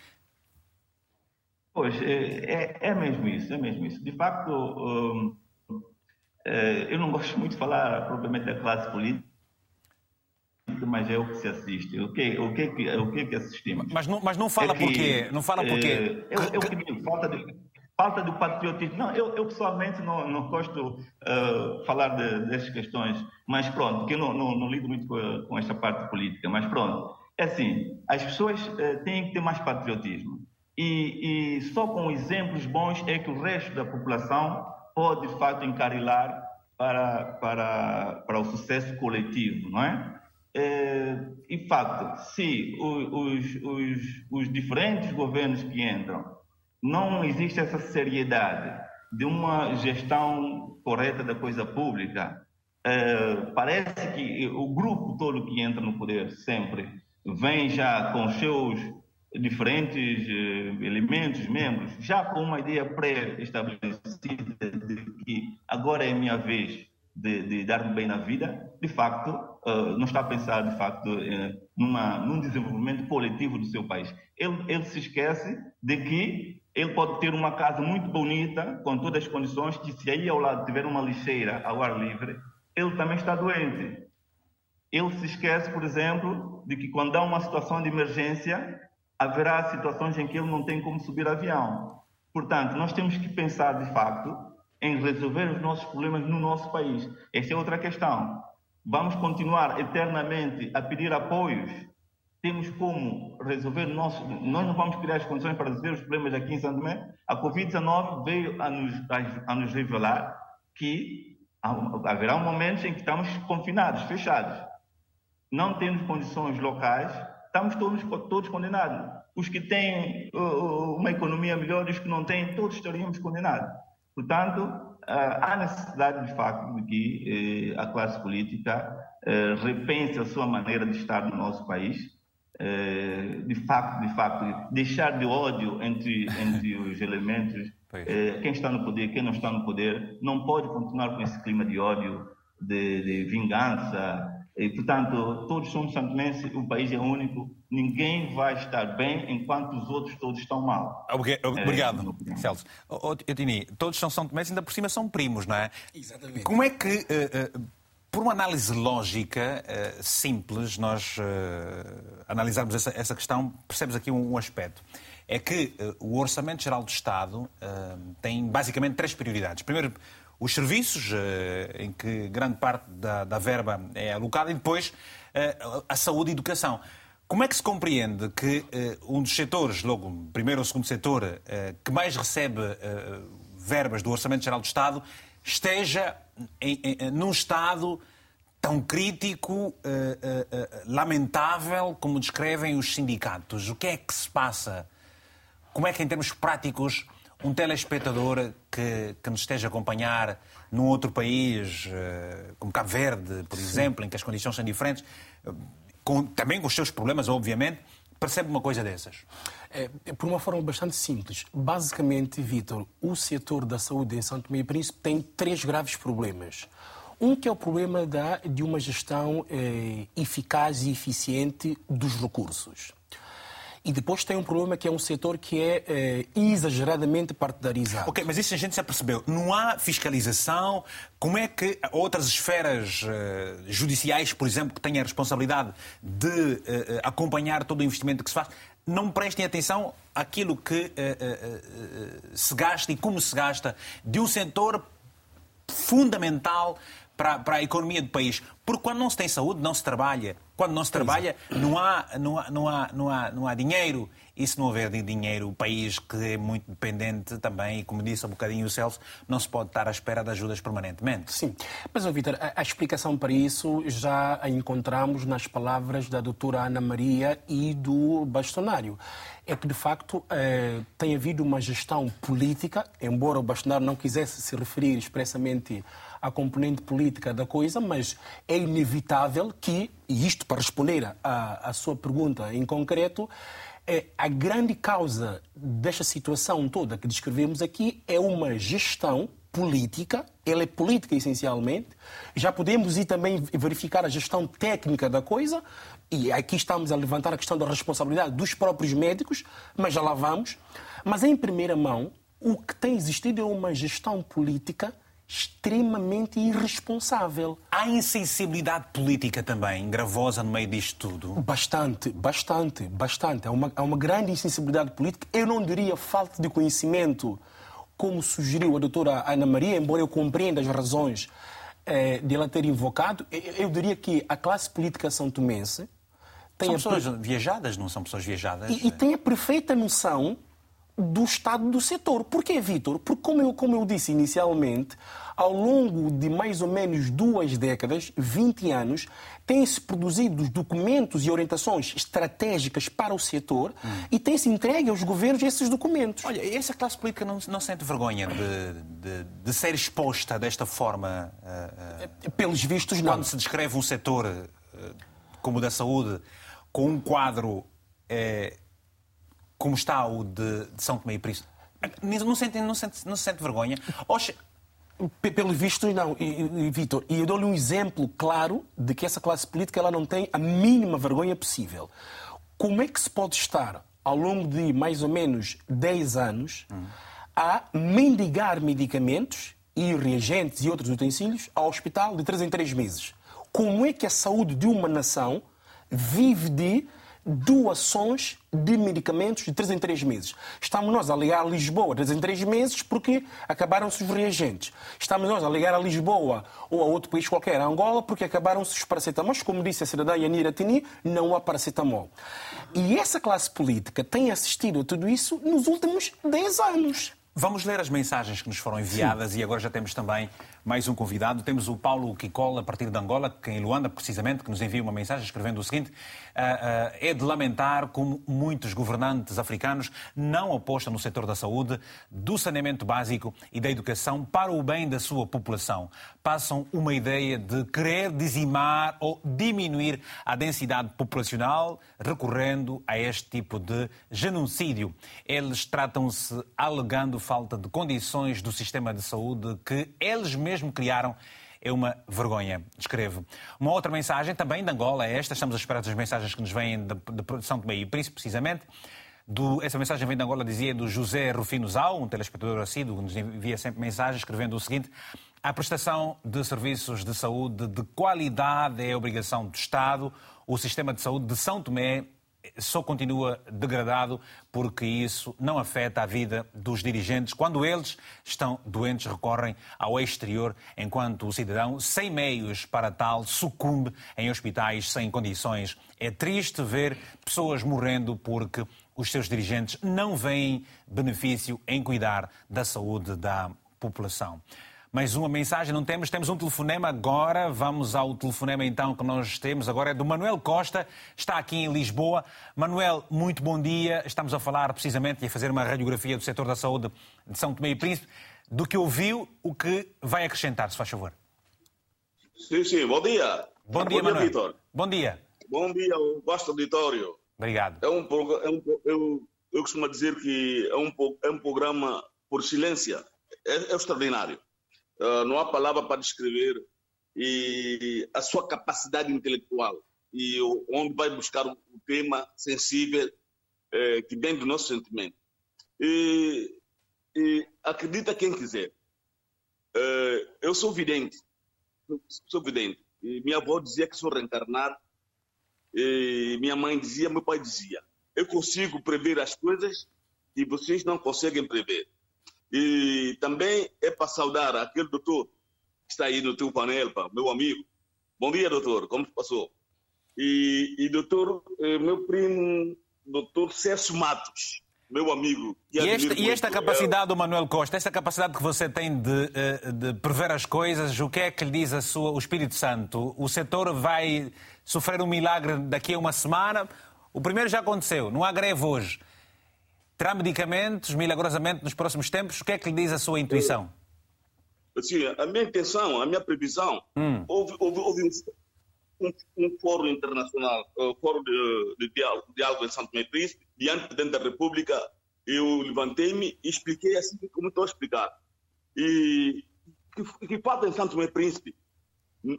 Pois, é, é, é mesmo isso, é mesmo isso. De facto, hum, é, eu não gosto muito de falar propriamente da classe política, mas é o que se assiste. O que, o que, o que, que assistimos? Mas não, mas não fala é porquê. Não fala porquê. É, eu, eu, eu, falta de, falta do patriotismo. Não, eu, eu pessoalmente não, não gosto uh, falar de, dessas questões, mas pronto, porque eu não, não, não lido muito com, com, esta parte política, mas pronto. É assim, as pessoas uh, têm que ter mais patriotismo. E, e, só com exemplos bons é que o resto da população pode, de fato, encarilar para, para, para o sucesso coletivo, não é? É de facto, se os, os, os diferentes governos que entram não existe essa seriedade de uma gestão correta da coisa pública. Uh, parece que o grupo todo que entra no poder sempre vem já com seus diferentes uh, elementos, membros, já com uma ideia pré-estabelecida de que agora é minha vez de, de dar bem na vida, de facto, uh, não está a pensar, de facto, numa, num desenvolvimento coletivo do seu país. Ele, ele se esquece de que ele pode ter uma casa muito bonita, com todas as condições, que se aí ao lado tiver uma lixeira ao ar livre, ele também está doente. Ele se esquece, por exemplo, de que quando há uma situação de emergência, haverá situações em que ele não tem como subir avião. Portanto, nós temos que pensar, de facto, em resolver os nossos problemas no nosso país. Essa é outra questão. Vamos continuar eternamente a pedir apoios temos como resolver nosso, nós não vamos criar as condições para resolver os problemas aqui em São Tomé. A Covid-19 veio a nos, a, a nos revelar que haverá um momento em que estamos confinados, fechados. Não temos condições locais, estamos todos, todos condenados. Os que têm uh, uma economia melhor e os que não têm, todos estaríamos condenados. Portanto, há necessidade, de facto, de que uh, a classe política repense a sua maneira de estar no nosso país é, de facto, de facto, deixar de ódio entre, entre os elementos, quem está no poder, quem não está no poder, não pode continuar com esse clima de ódio, de, de vingança. E, portanto, todos somos santomenses, o país é único, ninguém vai estar bem enquanto os outros todos estão mal. Obrigado, é, Celso. Etini, todos são São Tomé, ainda por cima são primos, não é? Exatamente. Como é que uh, uh, por uma análise lógica uh, simples, nós uh, analisarmos essa, essa, questão, percebemos aqui um, um aspecto. É que uh, o Orçamento Geral do Estado tem basicamente três prioridades. Primeiro, os serviços, em que grande parte da, da, verba é alocada, e depois a saúde e a educação. Como é que se compreende que um dos setores, logo primeiro ou segundo setor, que mais recebe verbas do Orçamento Geral do Estado, esteja em, em, num estado tão crítico, uh, uh, uh, lamentável, como descrevem os sindicatos. O que é que se passa? Como é que, em termos práticos, um telespectador que, que nos esteja a acompanhar num outro país, como Cabo Verde, por Sim. exemplo, em que as condições são diferentes, com, também com os seus problemas, obviamente, percebe uma coisa dessas? É, é, por uma forma bastante simples. Basicamente, Vitor, o setor da saúde em Santo Meio Príncipe tem três graves problemas. Um que é o problema da, de uma gestão eh, eficaz e eficiente dos recursos. E depois tem um problema que é um setor que é eh, exageradamente partidarizado. Ok, mas isso a gente já percebeu. Não há fiscalização. Como é que outras esferas eh, judiciais, por exemplo, que têm a responsabilidade de eh, acompanhar todo o investimento que se faz, não prestem atenção àquilo que se gasta e como se gasta de um setor fundamental para, para a economia do país. Porque quando não se tem saúde, não se trabalha. Quando não se trabalha, não há, não há, não há, não há, não há dinheiro. E se não houver dinheiro, o país que é muito dependente também, e como disse há um bocadinho o Celso, não se pode estar à espera de ajudas permanentemente. Sim, mas, Vitor, a, a, explicação para isso já a encontramos nas palavras da doutora Ana Maria e do bastonário. É que, de facto, eh, tem havido uma gestão política, embora o bastonário não quisesse se referir expressamente à componente política da coisa, mas é inevitável que, e isto para responder à, à sua pergunta em concreto, é, a grande causa desta situação toda que descrevemos aqui é uma gestão política, ela é política essencialmente. Já podemos ir também verificar a gestão técnica da coisa, e aqui estamos a levantar a questão da responsabilidade dos próprios médicos, mas já lá vamos. Mas em primeira mão, o que tem existido é uma gestão política extremamente irresponsável. Há insensibilidade política também, gravosa no meio disto tudo? Bastante, bastante, bastante. Há uma, há uma grande insensibilidade política. Eu não diria falta de conhecimento, como sugeriu a doutora Ana Maria, embora eu compreenda as razões eh, de ela ter invocado. Eu, eu diria que a classe política são tomense tem são pessoas viajadas, não são pessoas viajadas? E, e tem a perfeita noção do estado do setor. Porquê, Vitor? Porque, como eu, como eu disse inicialmente, ao longo de mais ou menos duas décadas, 20 anos, têm-se produzido documentos e orientações estratégicas para o setor hum. e têm-se entregue aos governos esses documentos. Olha, essa classe política não, não sente vergonha de, de, de, ser exposta desta forma? Uh, uh, Pelos vistos, não. Quando se descreve um setor uh, como o da saúde com um quadro como está o de, de São Tomé e Príncipe, não sente, não sente, não sente vergonha? Oxe, pelo visto, não, Vitor. E eu dou-lhe um exemplo claro de que essa classe política ela não tem a mínima vergonha possível. Como é que se pode estar, ao longo de mais ou menos 10 anos, a mendigar medicamentos e reagentes e outros utensílios ao hospital de 3 em 3 meses? Como é que a saúde de uma nação vive de doações de medicamentos de 3 em 3 meses. Estamos nós a ligar a Lisboa de 3 em 3 meses porque acabaram-se os reagentes. Estamos nós a ligar a Lisboa ou a outro país qualquer, a Angola, porque acabaram-se os paracetamóis. Como disse a cidadã Yanira Tini, não há paracetamol. E essa classe política tem assistido a tudo isso nos últimos 10 anos. Vamos ler as mensagens que nos foram enviadas Sim. e agora já temos também mais um convidado. Temos o Paulo Kikola, a partir de Angola, que em Luanda, precisamente, que nos envia uma mensagem escrevendo o seguinte: é de lamentar como muitos governantes africanos não apostam no setor da saúde, do saneamento básico e da educação para o bem da sua população. Passam uma ideia de querer dizimar ou diminuir a densidade populacional, recorrendo a este tipo de genocídio. Eles tratam-se alegando falta de condições do sistema de saúde que eles mesmos mesmo criaram é uma vergonha, escrevo. Uma outra mensagem, também de Angola, é esta, estamos a esperar as mensagens que nos vêm de, produção de Meio Príncipe, precisamente. Do, essa mensagem vem de Angola, dizia do José Rufino Zau, um telespectador assíduo, que nos envia sempre mensagens, escrevendo o seguinte: A prestação de serviços de saúde de qualidade é obrigação do Estado. O sistema de saúde de São Tomé só continua degradado porque isso não afeta a vida dos dirigentes. Quando eles estão doentes, recorrem ao exterior, enquanto o cidadão, sem meios para tal, sucumbe em hospitais sem condições. É triste ver pessoas morrendo porque os seus dirigentes não veem benefício em cuidar da saúde da população. Mais uma mensagem, não temos, temos um telefonema agora. Vamos ao telefonema então que nós temos agora. É do Manuel Costa, está aqui em Lisboa. Manuel, muito bom dia. Estamos a falar precisamente e a fazer uma radiografia do setor da saúde de São Tomé e Príncipe. Do que ouviu, o que vai acrescentar, se faz favor? Sim, sim, bom dia. Bom, bom dia, Manuel. Vitor. Bom dia. Bom dia, o vasto auditório. Obrigado. É um, é um, eu, eu costumo dizer que é um, é um programa por silêncio. É, é extraordinário. Uh, não há palavra para descrever e a sua capacidade intelectual e onde vai buscar o tema sensível eh, que vem do nosso sentimento. E, e acredita quem quiser. Uh, eu sou vidente, sou vidente. E minha avó dizia que sou reencarnado, e minha mãe dizia, meu pai dizia. Eu consigo prever as coisas e vocês não conseguem prever. E também é para saudar aquele doutor que está aí no teu painel, pá, meu amigo. Bom dia, doutor. Como passou? e, e doutor, eh, meu primo, doutor César Matos, meu amigo. E, este, e, esta capacidade do Manuel Costa, esta capacidade que você tem de, eh, de prever as coisas, o que é que lhe diz a sua, o Espírito Santo? O setor vai sofrer um milagre daqui a uma semana? O primeiro já aconteceu, não há greve hoje. Terá medicamentos, milagrosamente, nos próximos tempos? O que é que lhe diz a sua intuição? Assim, a minha intenção, a minha previsão, hum. houve, houve, houve um, um, fórum internacional, um uh, fórum de, de, diálogo, diálogo em Santo Tomé Príncipe, diante do Presidente da República, eu levantei-me e expliquei assim como estou a explicar. E que, que falta em Santo Tomé Príncipe,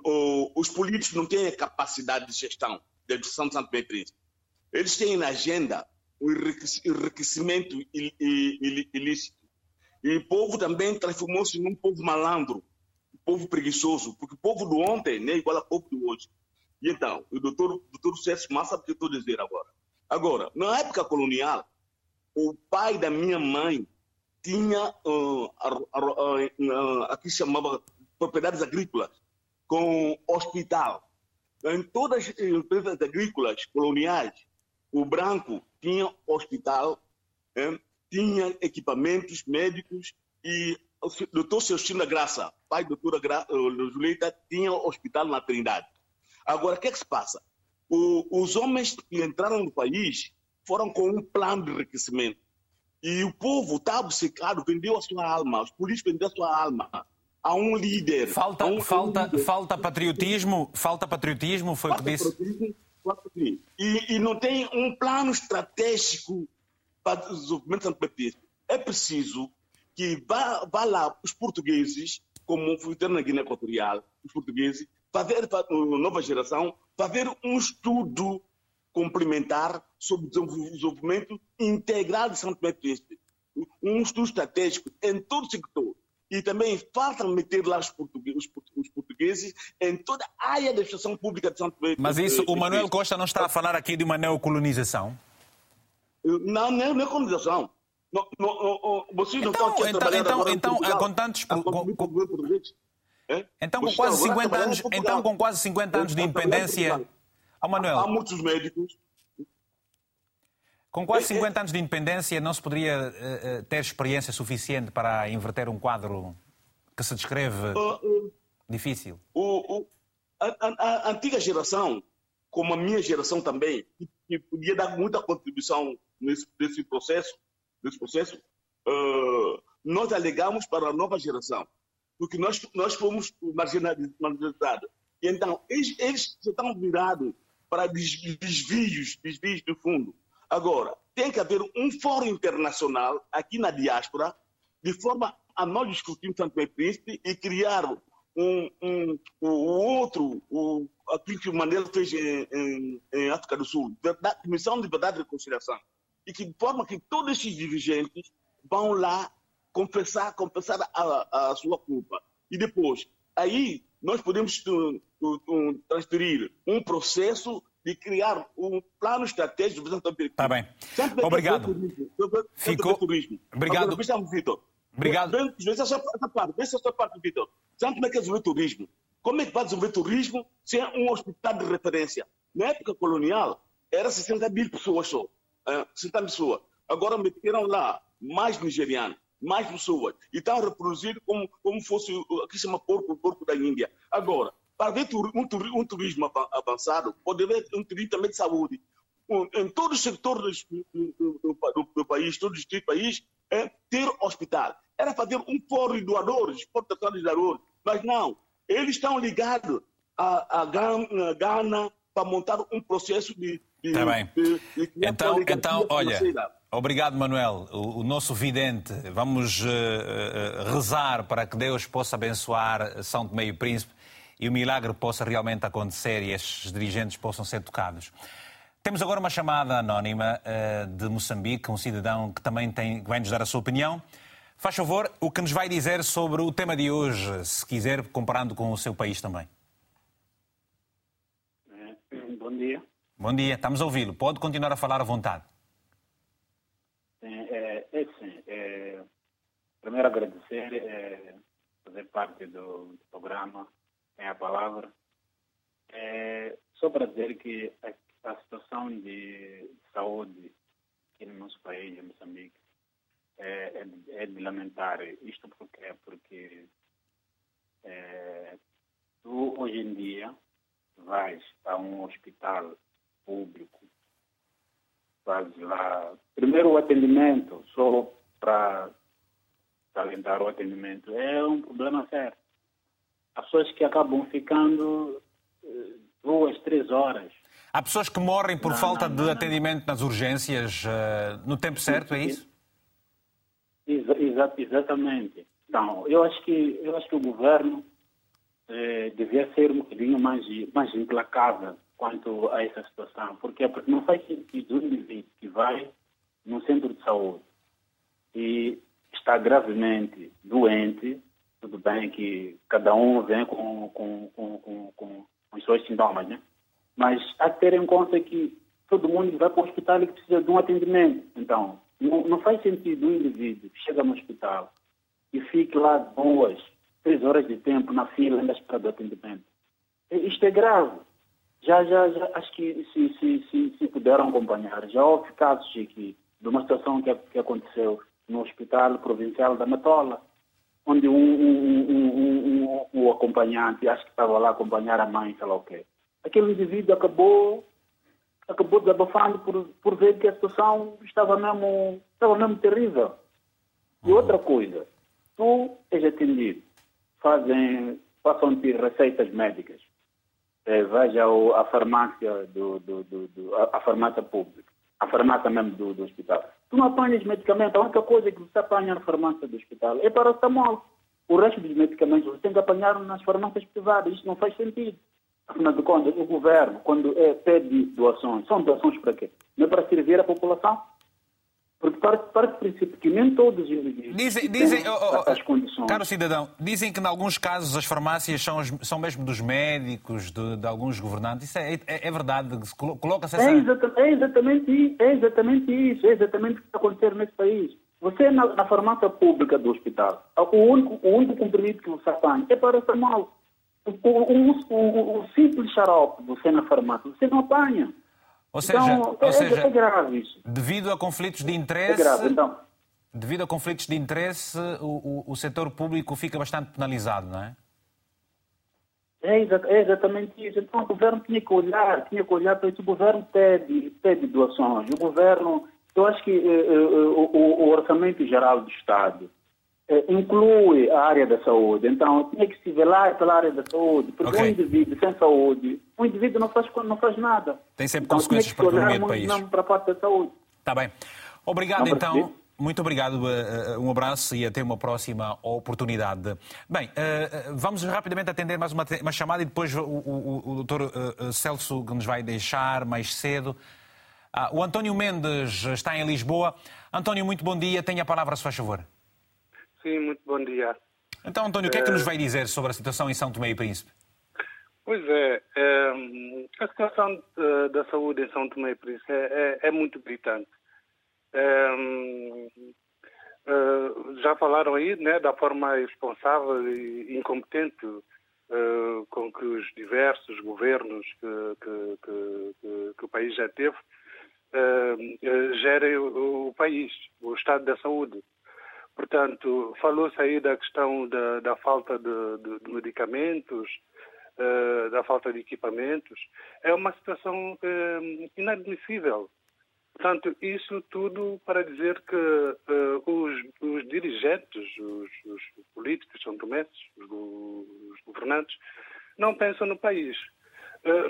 o, os políticos não têm a capacidade de gestão da educação de Santo Tomé Príncipe. Eles têm na agenda o enriquecimento ilícito. E o povo também transformou-se num povo malandro, um povo preguiçoso, porque o povo do ontem não é igual ao povo do hoje. E então, o doutor, doutor César Massa sabe o que eu estou a dizer agora. Agora, na época colonial, o pai da minha mãe tinha uh, uh, aqui chamava propriedades agrícolas com hospital. Em todas as empresas agrícolas coloniais, o branco tinha hospital, hein? tinha equipamentos médicos e o doutor Celestino Graça, pai da doutora Gra... Julieta, tinha hospital na Trindade. Agora, o que é que se passa? O, os homens que entraram no país foram com um plano de enriquecimento. E o povo está obcecado, vendeu a sua alma, os políticos venderam a sua alma a um líder. Falta, um, falta, um líder. falta patriotismo, falta patriotismo, foi o que disse. E, e, não tem um plano estratégico para o desenvolvimento de São Pedro. É preciso que vá, vá lá os portugueses, como fizeram na Guiné Equatorial, os portugueses, fazer, a nova geração, fazer um estudo complementar sobre o desenvolvimento integral de São Tomé. Um estudo estratégico em todo o sector. E também falta meter lá os portugueses, os portugueses em toda a área da administração pública de São Tomé Mas isso, o Manuel Costa não está a falar aqui de uma neocolonização? Não, não é neocolonização. Não, não, vocês não então, estão aqui então, então, então, com tantos... Com, com, com, então, com quase 50 anos, então, com quase 50 anos de independência... Oh, Manuel, há muitos médicos com quase 50 anos de independência, não se poderia uh, ter experiência suficiente para inverter um quadro que se descreve uh, uh, difícil? A, a, a, antiga geração, como a minha geração também, que, que podia dar muita contribuição nesse, nesse processo, nesse processo nós alegamos para a nova geração, porque nós, nós fomos marginalizados. E então, eles, eles estão virados para desvios, desvios do fundo. Agora, tem que haver um fórum internacional aqui na diáspora, de forma a nós discutirmos Tomé Príncipe e criar um, um, um outro, um, aquilo que o Mandela fez em, em, em África do Sul, da Comissão de Verdade e Reconciliação, e que de forma que todos esses dirigentes vão lá confessar, confessar a, a sua culpa. E depois, aí nós podemos transferir um processo de criar um plano estratégico de Santa Está bem. Obrigado. Ficou. Obrigado. Agora, Vitor. Obrigado. Veja essa parte, veja essa parte, Vitor. Como é que é desenvolver turismo? Como é que vai desenvolver turismo sem um hospital de referência? Na época colonial, era 60 mil pessoas só. 60 mil pessoas. Agora meteram lá mais nigerianos, mais pessoas. E estão a reproduzir como, como fosse, aqui se chama porco, porco da Índia. Agora, para ver um, turismo avançado, pode haver um turismo também de saúde. Em todos os setores do, país, todo o distrito do país, é ter hospital. Era fazer um fórum de doadores, exportação de doadores. Mas não, eles estão ligados a, a Ghana para montar um processo de. Está bem. De, de então, então olha. Obrigado, Manuel. O, o, nosso vidente, vamos uh, uh, rezar para que Deus possa abençoar São Tomé e Príncipe e o milagre possa realmente acontecer e estes dirigentes possam ser tocados. Temos agora uma chamada anónima uh, de Moçambique, um cidadão que também tem, que vai nos dar a sua opinião. Faz favor, o que nos vai dizer sobre o tema de hoje, se quiser, comparando com o seu país também. Eh, bom dia. Bom dia, estamos a ouvi-lo. Pode continuar a falar à vontade. É, é sim. É, primeiro agradecer, é, fazer parte do, do programa tem a palavra. É, Só para dizer que a, a situação de saúde aqui no nosso país, em Moçambique, é, é, é de lamentar. Isto porque, porque é, tu, hoje em dia, vais a um hospital público, fazes lá, primeiro o atendimento, só para salientar o atendimento, é um problema sério. Há pessoas que acabam ficando eh, duas, três horas. Há pessoas que morrem por não, falta não, não, de atendimento nas urgências uh, no tempo certo, é isso? Exa exatamente. Então, eu acho que, eu acho que o governo eh, devia ser um bocadinho mais, mais implacável quanto a essa situação. Porque, porque não faz sentido um indivíduo que vai num centro de saúde e está gravemente doente, tudo bem que cada um vem com, com, com, com, com os seus sintomas, né? Mas há que ter em conta que todo mundo vai para o hospital e precisa de um atendimento. Então, não, não faz sentido um indivíduo que chega no hospital e fique lá duas, três horas de tempo na fila ainda espera do atendimento. Isto é grave. Já, já, já acho que se, se, se, se puderam acompanhar, já houve casos de, de uma situação que, que aconteceu no Hospital Provincial da Matola, onde um, um, um, um, acompanhante, acho que estava lá a acompanhar a mãe, sei lá o quê. Aquele indivíduo acabou, acabou desabafando por, por ver que a situação estava mesmo, estava mesmo terrível. E outra coisa, tu és atendido, fazem, passam-te receitas médicas, é, veja a farmácia do, do, do, do, a, farmácia pública, a farmácia mesmo do, do hospital. Tu não apanhas medicamento, a única coisa que você apanha na farmácia do hospital é paracetamol. O resto dos medicamentos você tem que apanhar nas farmácias privadas. Isso não faz sentido. Afinal de contas, o governo, quando é, pede doações, são doações para quê? Não é para servir a população? Porque parte, parte do princípio que nem todos os indivíduos dizem, dizem têm oh, oh, as condições. Caro cidadão, dizem que em alguns casos as farmácias são, são mesmo dos médicos, de, de alguns governantes. Isso é, é, é verdade? Coloca-se essa... É, exata, é, exatamente, é exatamente isso. É exatamente o que está acontecendo nesse país. Você, na, na farmácia pública do hospital, o único, o único comprimido que você apanha é para o mal. O, o, o, o simples xarope você na farmácia, você não apanha. Ou seja, então, ou é, seja é grave isso. devido a conflitos de interesse, é grave, então. devido a conflitos de interesse, o, o, o setor público fica bastante penalizado, não é? É, é, exatamente isso. Então o governo tinha que olhar, tinha que olhar para isso. O governo pede, pede doações. O governo, eu acho que eh, eh, o, o, orçamento geral do Estado eh, inclui a área da saúde. Então, tinha que se velar pela área da saúde, porque okay. um indivíduo sem saúde, um indivíduo não faz, não faz nada. Tem sempre então, consequências para a economia do país. Não para a parte da saúde. Está bem. Obrigado, não então. Muito obrigado, eh, eh, um abraço e até uma próxima oportunidade. Bem, vamos rapidamente atender mais uma, uma chamada e depois o, o, o doutor Celso que nos vai deixar mais cedo. Ah, o António Mendes está em Lisboa. António, muito bom dia. Tenha a palavra, se faz favor. Sim, muito bom dia. Então, António, o que é que nos vai dizer sobre a situação em São Tomé e Príncipe? Pois é, é a situação de, da saúde em São Tomé e Príncipe é, é, é muito gritante. É, é, já falaram aí né, da forma irresponsável e incompetente com que os diversos governos que, que, que, que o país já teve é, gerem o, o país, o estado da saúde. Portanto, falou-se aí da questão da, da falta de, de, de medicamentos, uh, da falta de equipamentos. É uma situação uh, inadmissível. Portanto, isso tudo para dizer que uh, os, os, dirigentes, os, os políticos, são tomenses, os, os, governantes, não pensam no país.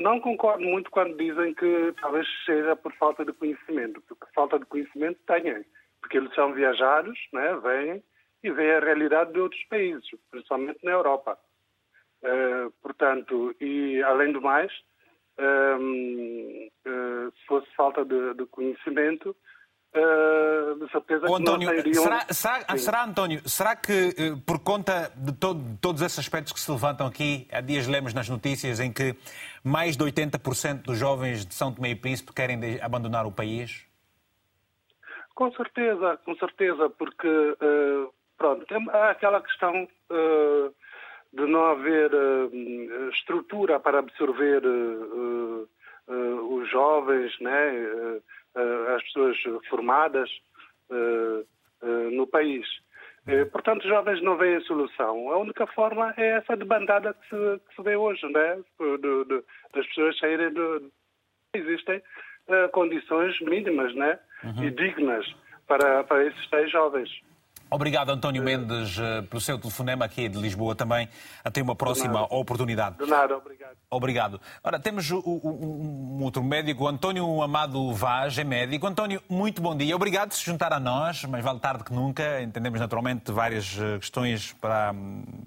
não concordo muito quando dizem que talvez seja por falta de conhecimento, porque falta de conhecimento têm porque eles são viajados, né, vêm e veem a realidade de outros países, principalmente na Europa. Uh, portanto, e além do mais, uh, uh, se fosse falta de, de conhecimento, de certeza António, que não será, será, será, António, será que por conta de, todo, de, todos esses aspectos que se levantam aqui, há dias lemos nas notícias em que mais de 80% dos jovens de São Tomé e Príncipe querem abandonar o país? Com certeza, com certeza, porque uh, pronto, há aquela questão uh, de não haver uh, estrutura para absorver os jovens, né, as pessoas formadas no país. Portanto, os jovens não veem solução. A única forma é essa debandada que se, que se vê hoje, né? De, de, das pessoas saírem do. Existem condições mínimas né? Uhum. e dignas para, para esses tais jovens. Obrigado, António Mendes, eh, pelo seu telefonema aqui de Lisboa também. Até uma próxima de oportunidade. De nada, obrigado. Obrigado. Ora, temos um outro médico, António Amado Vaz, é médico. António, muito bom dia. Obrigado por se juntar a nós, mas vale tarde que nunca. Entendemos naturalmente várias eh, questões para,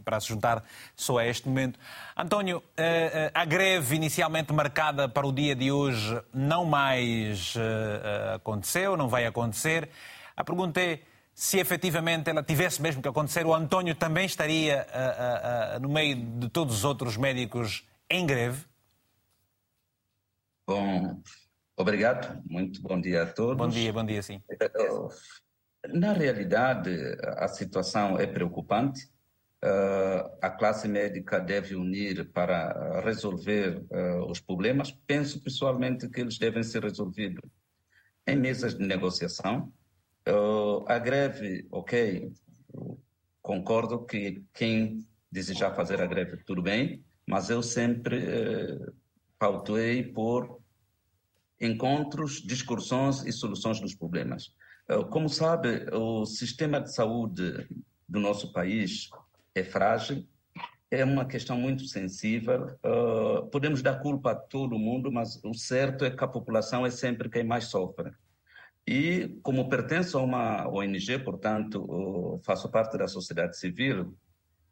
para se juntar só a este momento. António, eh, a greve inicialmente marcada para o dia de hoje não mais aconteceu, não vai acontecer. A pergunta é se efetivamente ela tivesse mesmo que acontecer, o António também estaria uh, uh, uh, no meio de todos os outros médicos em greve? Bom, obrigado. Muito bom dia a todos. Bom dia, bom dia, sim. Eh, na realidade, a situação é preocupante. a classe médica deve unir para resolver os problemas. Penso pessoalmente que eles devem ser resolvidos em mesas de negociação Uh, a greve, ok, concordo que quem desejar fazer a greve, tudo bem, mas eu sempre uh, pautuei por encontros, discussões e soluções dos problemas. Uh, como sabe, o sistema de saúde do nosso país é frágil, é uma questão muito sensível. Uh, podemos dar culpa a todo mundo, mas o certo é que a população é sempre quem mais sofre. E, como pertenço a uma ONG, portanto, faço parte da sociedade civil,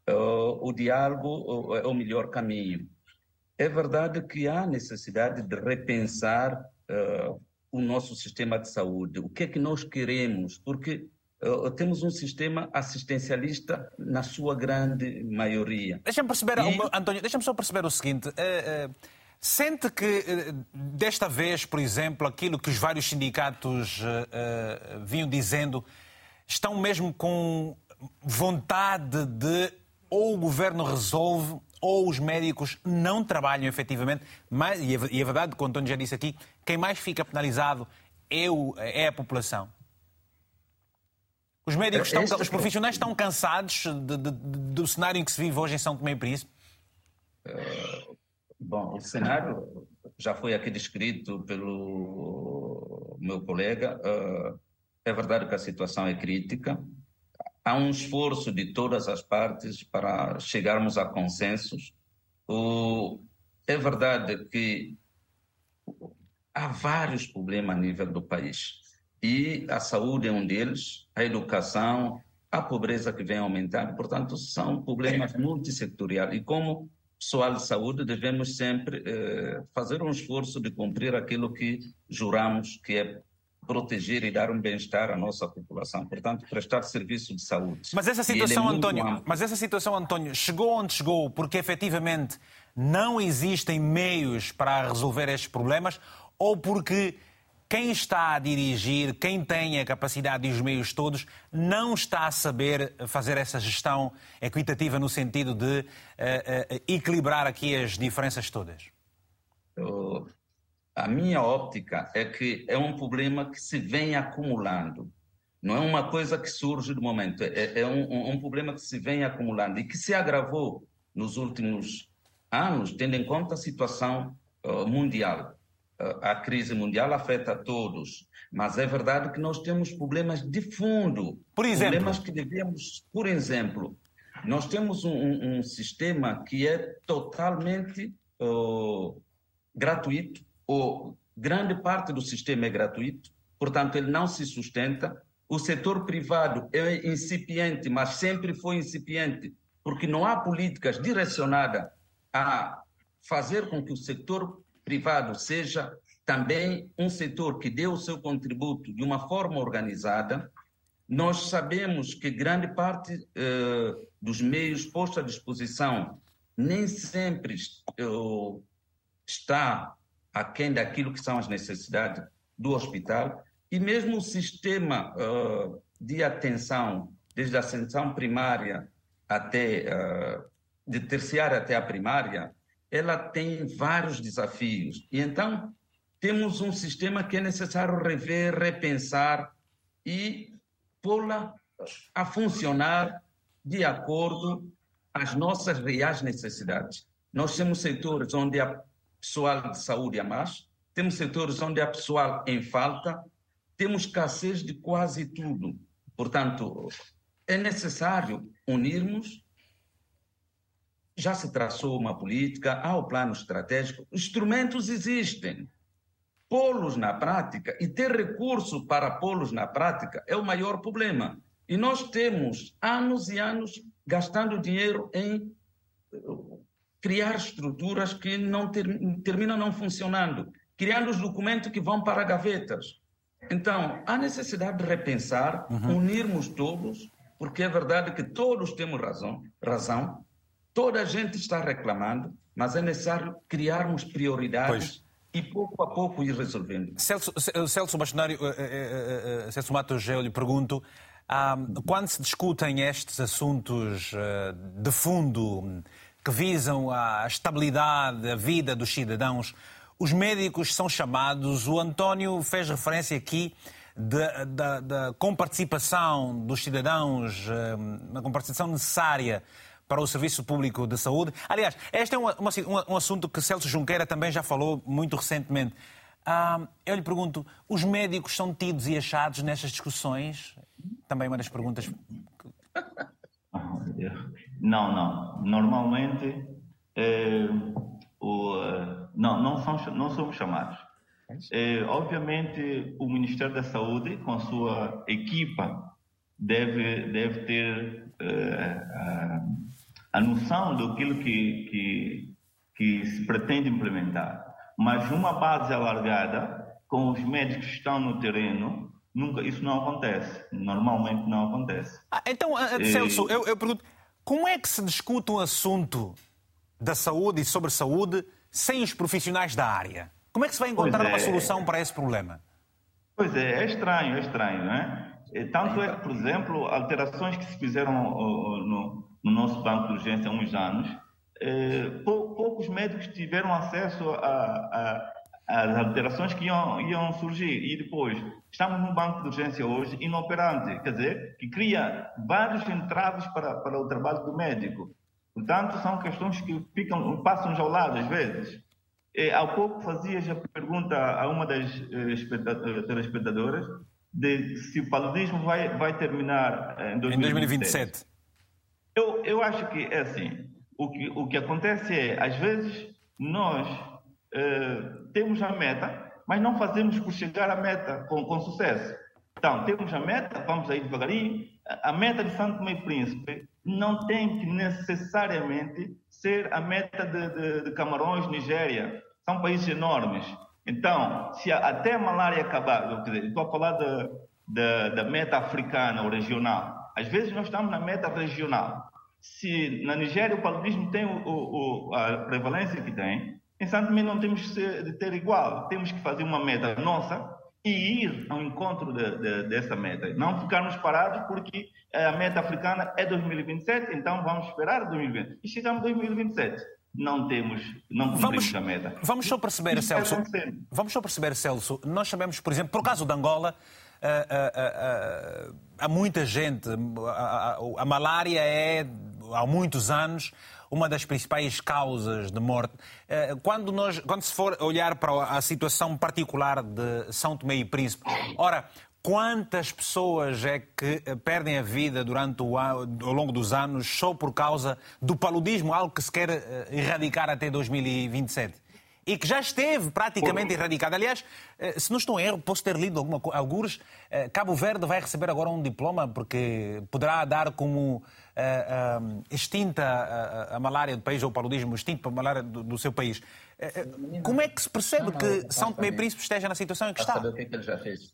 o diálogo é o melhor caminho. É verdade que há necessidade de repensar o nosso sistema de saúde. O que é que nós queremos? Porque temos um sistema assistencialista na sua grande maioria. Deixa-me perceber, e... António, deixa-me só perceber o seguinte. Uh, uh Sente que, eh, desta vez, por exemplo, aquilo que os vários sindicatos uh, uh, vinham dizendo, estão mesmo com vontade de ou o governo resolve ou os médicos não trabalham efetivamente, mas, e, é, é verdade, como o António já disse aqui, quem mais fica penalizado é, o, é a população. Os médicos, estão, os profissionais estão cansados de, de, de, do cenário em que se vive hoje em São Tomé e Príncipe? Bom, o cenário já foi aqui descrito pelo meu colega. Uh, é verdade que a situação é crítica. Há um esforço de todas as partes para chegarmos a consensos. É verdade que há vários problemas a nível do país. E a saúde é um deles, a educação, a pobreza que vem aumentando. Portanto, são problemas multissetoriais. E como pessoal de saúde, devemos sempre eh, fazer um esforço de cumprir aquilo que juramos, que é proteger e dar um bem-estar à nossa população. Portanto, prestar serviço de saúde. Mas essa é situação, é António, mas essa situação, António, chegou onde chegou porque efetivamente não existem meios para resolver estes problemas ou porque quem está a dirigir, quem tem a capacidade e os meios todos, não está a saber fazer essa gestão equitativa no sentido de uh, uh, equilibrar aqui as diferenças todas? a minha óptica é que é um problema que se vem acumulando. Não é uma coisa que surge do momento, é, é um, um, problema que se vem acumulando e que se agravou nos últimos anos, tendo em conta a situação uh, mundial a crise mundial afeta todos, mas é verdade que nós temos problemas de fundo. Por exemplo? Problemas que devemos, por exemplo, nós temos um, um sistema que é totalmente uh, gratuito, ou grande parte do sistema é gratuito, portanto, ele não se sustenta. O setor privado é incipiente, mas sempre foi incipiente, porque não há políticas direcionadas a fazer com que o setor privado seja também um setor que dê o seu contributo de uma forma organizada. Nós sabemos que grande parte eh, dos meios postos à disposição nem sempre eh, está aquém daquilo que são as necessidades do hospital e mesmo o sistema uh, de atenção, desde a atenção primária até uh, de terciária até a primária, ela tem vários desafios. E então, temos um sistema que é necessário rever, repensar e pô-la a funcionar de acordo às nossas reais necessidades. Nós temos setores onde há pessoal de saúde a mais, temos setores onde há pessoal em falta, temos escassez de quase tudo. Portanto, é necessário unirmos. Já se traçou uma política, há o plano estratégico, instrumentos existem. Pô-los na prática e ter recurso para pô-los na prática é o maior problema. E nós temos anos e anos gastando dinheiro em eh, criar estruturas que não ter, terminam não funcionando, criando os documentos que vão para gavetas. Então, há necessidade de repensar, uhum. unirmos todos, porque é verdade que todos temos razão, razão, toda a gente está reclamando, mas é necessário criarmos prioridades pois. e pouco a pouco ir resolvendo. Celso, Celso Bastonário, uh, uh, uh, Celso Matos, eu lhe pergunto, quando se discutem estes assuntos de fundo que visam a estabilidade, a vida dos cidadãos, os médicos são chamados. O António fez referência aqui da comparticipação dos cidadãos, uma comparticipação necessária para o Serviço Público de Saúde. Aliás, este é uma, uma, um assunto que Celso Junqueira também já falou muito recentemente. Ah, eu lhe pergunto, os médicos são tidos e achados nestas discussões? Também uma das perguntas. Não, não. Normalmente, eh, o, eh, não, não, são, não somos chamados. Eh, obviamente, o Ministério da Saúde, com a sua equipa, deve, deve ter a noção daquilo que, que, que se pretende implementar. Mas uma base alargada, com os médicos que estão no terreno, nunca, isso não acontece. Normalmente não acontece. Ah, então, uh, Celso, eu, eu pergunto, como é que se discute um assunto da saúde e sobre saúde sem os profissionais da área? Como é que se vai encontrar é. uma solução para esse problema? Pois é, é estranho, é estranho, não é? Tanto é que, por exemplo, alterações que se fizeram no, no nosso banco de urgência há uns anos, eh, poucos médicos tiveram acesso às alterações que iam, iam surgir. E depois, estamos num banco de urgência hoje inoperante, quer dizer, que cria vários entraves para, para o trabalho do médico. Portanto, são questões que ficam, passam ao lado às vezes. E, há pouco fazias a pergunta a uma das eh, telespectadoras de se o paludismo vai, vai terminar em 2027. Em 2027. Eu, eu acho que é assim o que, o que acontece é, às vezes, nós uh, temos a meta, mas não fazemos por chegar à meta com, com sucesso. Então, temos a meta, vamos aí devagarinho. A meta de Santo Meio Príncipe não tem que necessariamente ser a meta de, de, de Camarões, Nigéria. São países enormes. Então, se a, até a malária acabar, dizer, estou a falar da meta africana ou regional. Às vezes nós estamos na meta regional se na Nigéria o paludismo tem o, o, a prevalência que tem, em Santo Tomé não temos de ter igual. Temos que fazer uma meta nossa e ir ao encontro de, de, dessa meta. Não ficarmos parados porque a meta africana é 2027, então vamos esperar 2020. E chegamos a 2027 não temos, não cumprimos vamos, a meta. Vamos só perceber, Celso. Vamos só perceber, Celso. Nós sabemos, por exemplo, por caso de Angola, muita gente. A, a, a malária é, há muitos anos, uma das principais causas de morte. Eh, quando, nós, quando se for olhar para a situação particular de São Tomé e Príncipe, ora, quantas pessoas é que eh, perdem a vida durante o, ao longo dos anos só por causa do paludismo, algo que se quer eh, erradicar até 2027? E que já esteve praticamente erradicado. Aliás, eh, se não estou em erro, posso ter lido alguma, alguns, eh, Cabo Verde vai receber agora um diploma porque poderá dar como uh, uh, extinta a, a, malária do país, ou o paludismo extinto para a malária do, do seu país. Uh, como é que se percebe que São Tomé e Príncipe esteja na situação em que está? saber o que, é que ele já fez.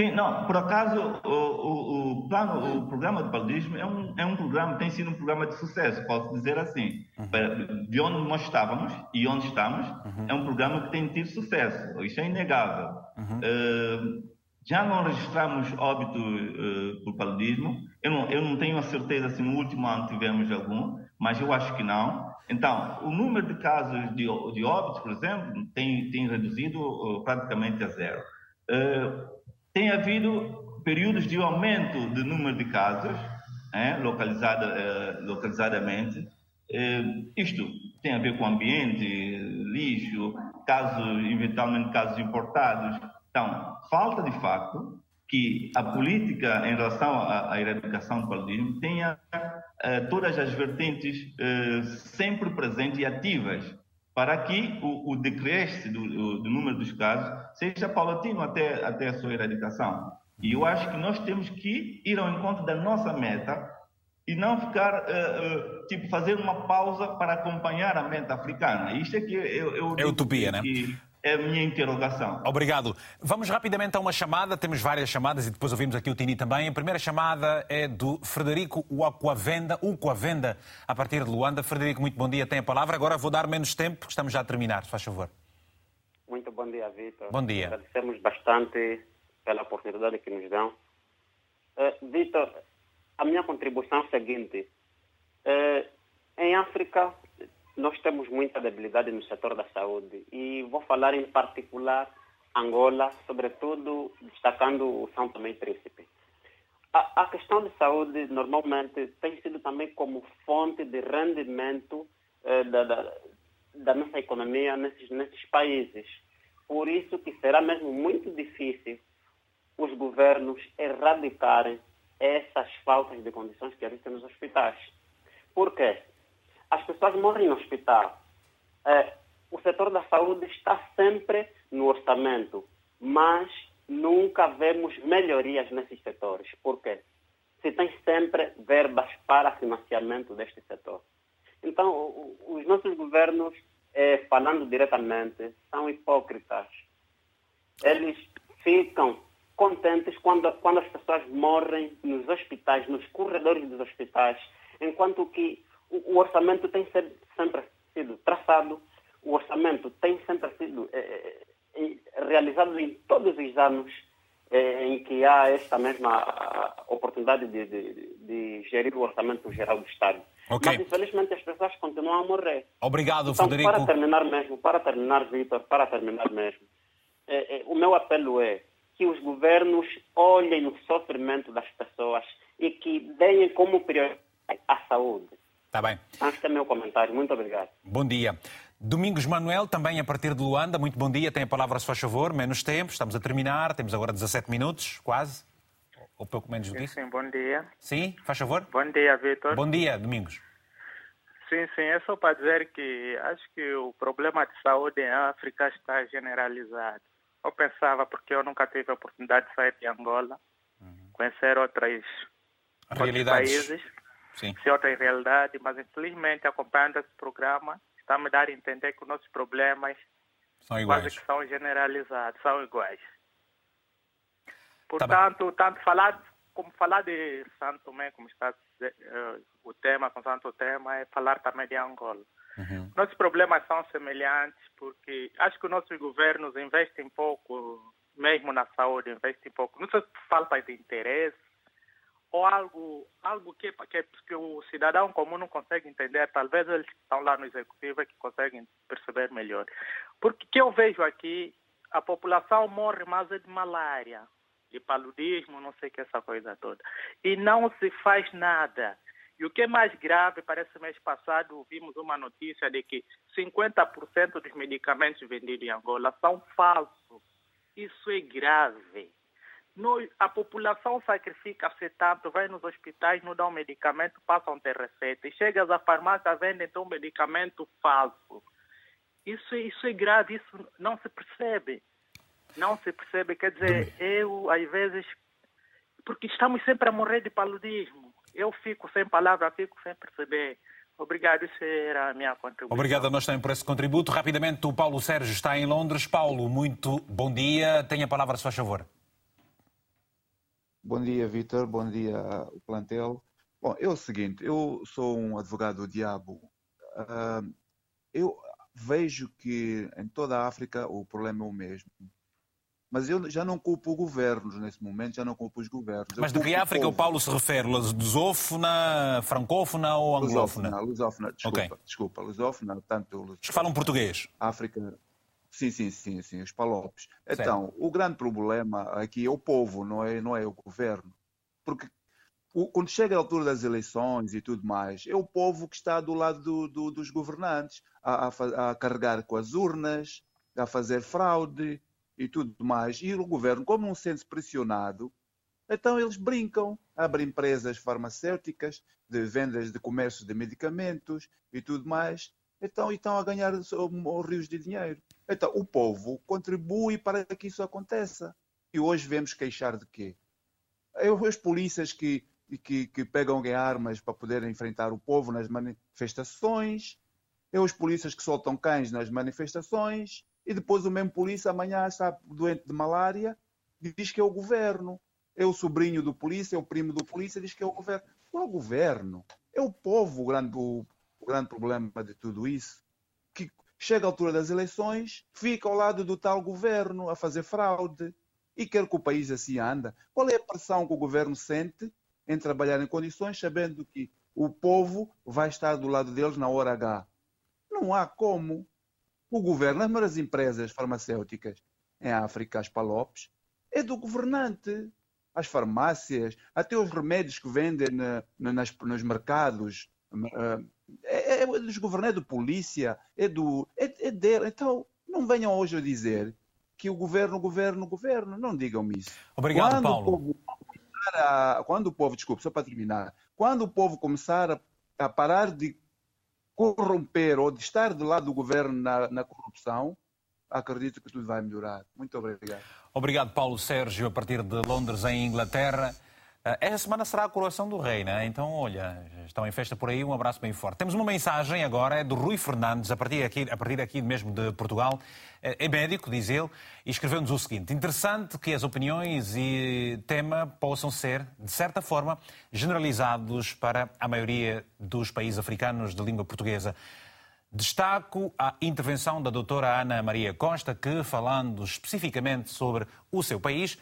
Sim, não, por acaso o, o, o, plano, o programa de paludismo é um, é um programa, tem sido um programa de sucesso, posso dizer assim. Uhum. De onde nós estávamos e onde estamos, uhum. é um programa que tem tido sucesso, isso é inegável. Uhum. Uh, já não registramos óbito uh, por paludismo, eu não, eu não tenho a certeza se no último ano tivemos algum, mas eu acho que não. Então, o número de casos de, de óbitos, por exemplo, tem, tem reduzido uh, praticamente a zero. Tem havido períodos de aumento do número de casos, é, localizada, uh, localizadamente. isto tem a ver com ambiente, lixo, casos, eventualmente casos importados. Então, falta de facto que a política em relação à, erradicação do paludismo tenha uh, todas as vertentes sempre presentes e ativas para que o, o decréscimo do, do, número dos casos seja paulatino até, até a sua erradicação. E eu acho que nós temos que ir ao encontro da nossa meta e não ficar, uh, tipo, fazer uma pausa para acompanhar a meta africana. Isto é que eu, eu é utopia, né? É a minha interrogação. Obrigado. Vamos rapidamente a uma chamada. Temos várias chamadas e depois ouvimos aqui o Tini também. A primeira chamada é do Frederico Uaquavenda, Uquavenda, a partir de Luanda. Frederico, muito bom dia. Tem a palavra. Agora vou dar menos tempo, porque estamos já a terminar. Se faz favor. Muito bom dia, Vitor. Bom dia. Agradecemos bastante pela oportunidade que nos dão. Uh, Vitor, a minha contribuição é a seguinte. Uh, em África, nós temos muita debilidade no setor da saúde e vou falar em particular Angola, sobretudo destacando o São Tomé e Príncipe. A, a, questão de saúde normalmente tem sido também como fonte de rendimento eh, da, da, da, nossa economia nesses, nesses países. Por isso que será mesmo muito difícil os governos erradicarem essas faltas de condições que existem nos hospitais. Por quê? As pessoas morrem no hospital. É, o setor da saúde está sempre no orçamento, mas nunca vemos melhorias nesses setores. Por quê? Se tem sempre verbas para financiamento deste setor. Então, os nossos governos, é, falando diretamente, são hipócritas. Eles ficam contentes quando, quando as pessoas morrem nos hospitais, nos corredores dos hospitais, enquanto que o, orçamento tem sempre sido traçado, o orçamento tem sempre sido é, realizado em todos os anos é, em que há esta mesma oportunidade de, de, de, gerir o orçamento geral do Estado. Okay. Mas, infelizmente, as pessoas continuam a morrer. Obrigado, então, Frederico. Para terminar mesmo, para terminar, Vitor, para terminar mesmo, é, o meu apelo é que os governos olhem no sofrimento das pessoas e que deem como prioridade a saúde. Está bem. Acho que é meu comentário. Muito obrigado. Bom dia. Domingos Manuel, também a partir de Luanda. Muito bom dia. Tem a palavra, se faz favor. Menos tempo. Estamos a terminar. Temos agora 17 minutos, quase. Ou pouco menos do que isso. Sim, bom dia. Sim, faz favor. Bom dia, Vitor. Bom dia, Domingos. Sim, sim. É só para dizer que acho que o problema de saúde em África está generalizado. Eu pensava, porque eu nunca tive a oportunidade de sair de Angola, uhum. conhecer outras, Realidades. outros países Sim. se outra realidade, mas infelizmente acompanhando esse programa está me dar a entender que os nossos problemas são iguais. quase que são generalizados, são iguais. Tá Portanto, tá tanto falar como falar de Santo Tomé, como está uh, o tema, com Santo Tema, é falar também de Angola. Uhum. Nossos problemas são semelhantes porque acho que os nossos governos investem pouco, mesmo na saúde, investem pouco. Não sei se falta de interesse, ou algo, algo que, que, que, o cidadão comum não consegue entender, talvez eles que estão lá no executivo é que conseguem perceber melhor. Porque que eu vejo aqui, a população morre mais é de malária, de paludismo, não sei que, essa coisa toda. E não se faz nada. E o que é mais grave, parece mês passado vimos uma notícia de que 50% dos medicamentos vendidos em Angola são falsos. Isso é grave. Nós, a população sacrifica-se tanto, vai nos hospitais, não dão medicamento, passam ter receita. E chegas à farmácia, vendem então medicamento falso. Isso, isso é grave, isso não se percebe. Não se percebe. Quer dizer, eu, às vezes, porque estamos sempre a morrer de paludismo. Eu fico sem palavra, fico sem perceber. Obrigado, isso era a minha contribuição. Obrigado a nós também por esse contributo. Rapidamente, o Paulo Sérgio está em Londres. Paulo, muito bom dia. Tenha a palavra, se faz favor. Bom dia, Vitor. Bom dia, o plantel. Bom, é o seguinte, eu sou um advogado do diabo. Uh, eu vejo que em toda a África o problema é o mesmo. Mas eu já não culpo governos nesse momento, já não culpo os governos. Mas de que África o, o Paulo se refere? Lusófona, francófona ou anglófona? Lusófona, desculpa, okay. desculpa, lusófona, tanto... Lusófona. Que falam português? África, sim, sim, sim, sim, os palopes. Então, certo. o grande problema aqui é o povo, não é, não é o governo. Porque quando chega a altura das eleições e tudo mais, é o povo que está do lado do, do, dos governantes, a, a, a, carregar com as urnas, a fazer fraude e tudo mais. E o governo, como não sente pressionado, então eles brincam, abrem empresas farmacêuticas, de vendas de comércio de medicamentos e tudo mais, então estão a ganhar rios de dinheiro. Então o povo contribui para que isso aconteça. E hoje vemos queixar de quê? As polícias que que, que pegam armas para poder enfrentar o povo nas manifestações, é os polícias que soltam cães nas manifestações, e depois o mesmo polícia amanhã está doente de malária e diz que é o governo. É o sobrinho do polícia, é o primo do polícia, diz que é o governo. Não é o governo, é o povo o grande, o grande problema de tudo isso. Que chega a altura das eleições, fica ao lado do tal governo a fazer fraude e quer que o país assim anda. Qual é a pressão que o governo sente em trabalhar em condições, sabendo que o povo vai estar do lado deles na hora H. Não há como. O governo, as maiores empresas farmacêuticas em África, as Palopes, é do governante. As farmácias, até os remédios que vendem na, na, nas, nos mercados, é, é, é dos governantes, é do polícia, é, do, é, é dele. Então, não venham hoje a dizer que o governo, governo, governo. Não digam isso. Obrigado, Quando Paulo. O povo a, quando o povo, desculpe, só para terminar, quando o povo começar a, a, parar de corromper ou de estar do lado do governo na, na corrupção, acredito que tudo vai melhorar. Muito obrigado. Obrigado, Paulo Sérgio, a partir de Londres, em Inglaterra. Eh, esta semana será a coroação do rei, né? Então, olha, estão em festa por aí, um abraço bem forte. Temos uma mensagem agora, é do Rui Fernandes, a partir aqui, a partir aqui mesmo de Portugal. Eh, é médico, diz ele, e escreveu-nos o seguinte: interessante que as opiniões e tema possam ser, de certa forma, generalizados para a maioria dos países africanos de língua portuguesa. Destaco a intervenção da doutora Ana Maria Costa, que, falando especificamente sobre o seu país,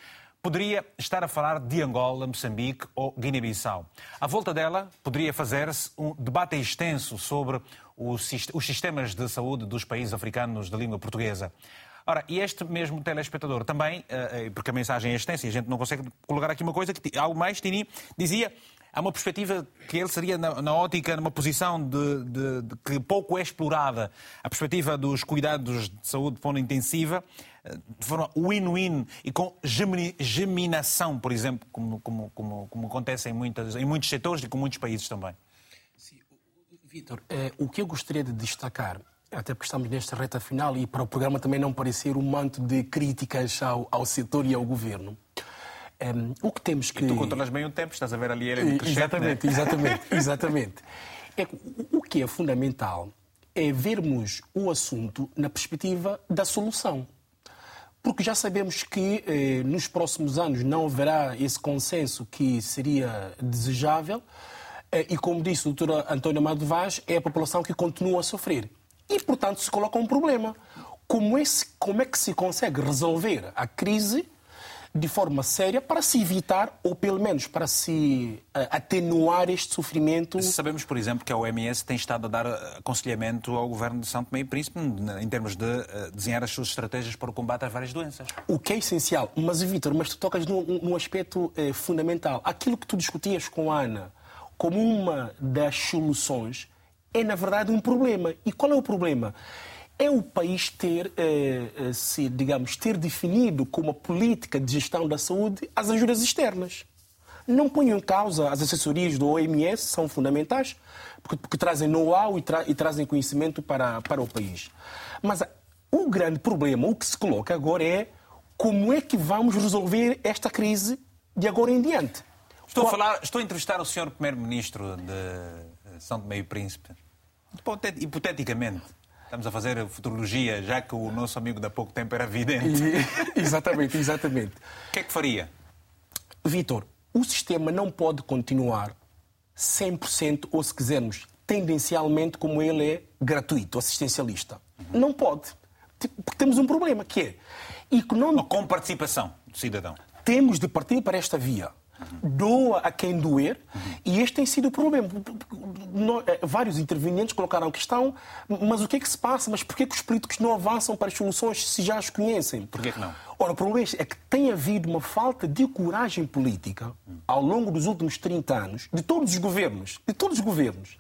poderia estar a falar de Angola, Moçambique ou Guiné-Bissau. À volta dela, poderia fazer-se um debate extenso sobre os sistemas de saúde dos países africanos de língua portuguesa. Ora, e este mesmo telespectador também, eh, eh, porque a mensagem é extensa e a gente não consegue colocar aqui uma coisa, que algo mais, Tini, dizia há uma perspectiva que ele seria na, na ótica, numa posição de, de, de, que pouco é explorada, a perspectiva dos cuidados de saúde de forma intensiva, de forma win-win e com geminação, por exemplo, como, como, como, como acontece em, muitas, em muitos setores e com muitos países também. Vitor, eh, o que eu gostaria de destacar, até porque estamos nesta reta final e para o programa também não parecer um manto de críticas ao, ao setor e ao governo, um, eh, o que temos que. E tu controlas bem o tempo, estás a ver ali ele crescente, Exatamente, né? exatamente, exatamente. É, o que é fundamental é vermos o assunto na perspectiva da solução porque já sabemos que eh, nos próximos anos não haverá esse consenso que seria desejável eh, e, como disse o doutor António Amado Vaz, é a população que continua a sofrer. E, portanto, se coloca um problema. Como como é que se consegue resolver a crise de forma séria para se evitar, ou pelo menos para se uh, atenuar este sofrimento. Sabemos, por exemplo, que a OMS tem estado a dar eh, aconselhamento ao governo de São Tomé e Príncipe em termos de uh, desenhar as suas estratégias para o combate às várias doenças. O que é essencial. Mas, Vítor, mas tu tocas num, num aspecto fundamental. Aquilo que tu discutias com a Ana como uma das soluções é, na verdade, um problema. E qual é o problema? É o país ter, eh, eh, se, digamos, ter definido como política de gestão da saúde as ajudas externas. Não ponho em causa as assessorias do OMS, são fundamentais, porque, porque trazem know-how e, tra e, trazem conhecimento para, para o país. Mas o grande problema, o que se coloca agora é como é que vamos resolver esta crise de agora em diante. Estou, Qual... a, falar, estou a entrevistar o senhor Primeiro-Ministro de São Tomé e Príncipe. Hipoteticamente. Estamos a fazer futurologia, já que o nosso amigo da pouco tempo era vidente. E, exatamente, exatamente. O que é que faria? Vitor, o sistema não pode continuar 100% ou, se quisermos, tendencialmente como ele é gratuito, assistencialista. Uhum. Não pode. Porque temos um problema, que é econômico. Com participação do cidadão. Temos de partir para esta via. Doa a quem doer, e este tem sido o problema. Eh, vários intervenientes colocaram a questão, mas o que é que se passa? Mas por que, os políticos não avançam para as soluções se já as conhecem? Por que, que não? Ora, o problema é que tem havido uma falta de coragem política ao longo dos últimos 30 anos, de todos os governos, de todos os governos,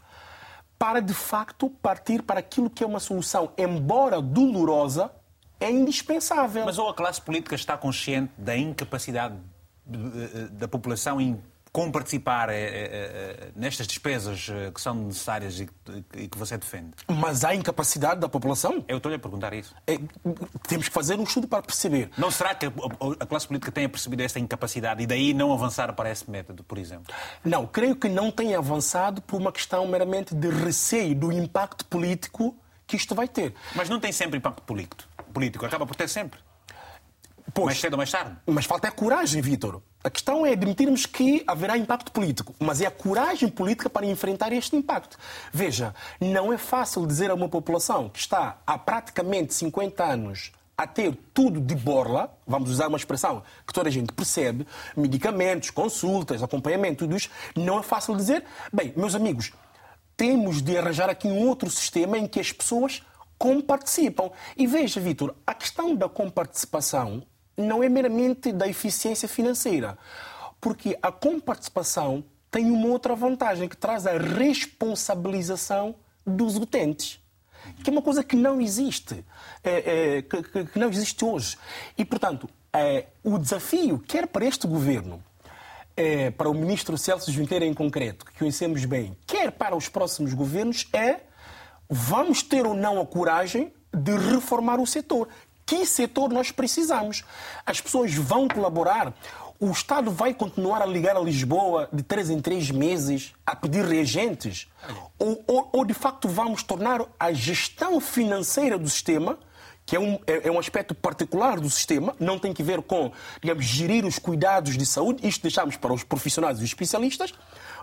para de facto partir para aquilo que é uma solução, embora dolorosa, é indispensável. Mas ou a classe política está consciente da incapacidade da população em como participar é, é, é, nestas despesas que são necessárias e que você defende. Mas há incapacidade da população? Eu estou-lhe a perguntar isso. É, temos que fazer um estudo para perceber. Não será que a classe política tenha percebido essa incapacidade e daí não avançar para esse método, por exemplo? Não, creio que não tenha avançado por uma questão meramente de receio do impacto político que isto vai ter. Mas não tem sempre impacto político. político. Acaba por ter sempre. Pois, mais cedo ou mais tarde. Mas falta é coragem, Vítor. A questão é admitirmos que haverá impacto político, mas é a coragem política para enfrentar este impacto. Veja, não é fácil dizer a uma população que está há praticamente 50 anos a ter tudo de borla, vamos usar uma expressão que toda a gente percebe, medicamentos, consultas, acompanhamento, tudo isso, não é fácil dizer, bem, meus amigos, temos de arranjar aqui um outro sistema em que as pessoas comparticipam. E veja, Vitor, a questão da comparticipação não é meramente da eficiência financeira, porque a comparticipação tem uma outra vantagem que traz a responsabilização dos utentes, que é uma coisa que não existe, é, é, que, não existe hoje. E, portanto, é, o desafio, quer para este governo, para o ministro Celso Junqueira em concreto, que conhecemos bem, quer para os próximos governos, é vamos ter ou não a coragem de reformar o setor que setor nós precisamos. As pessoas vão colaborar. O Estado vai continuar a ligar a Lisboa de três em três meses a pedir reagentes? Ou, ou, ou de facto vamos tornar a gestão financeira do sistema que é um, é, é um aspecto particular do sistema, não tem que ver com, digamos, gerir os cuidados de saúde, isto deixamos para os profissionais e os especialistas,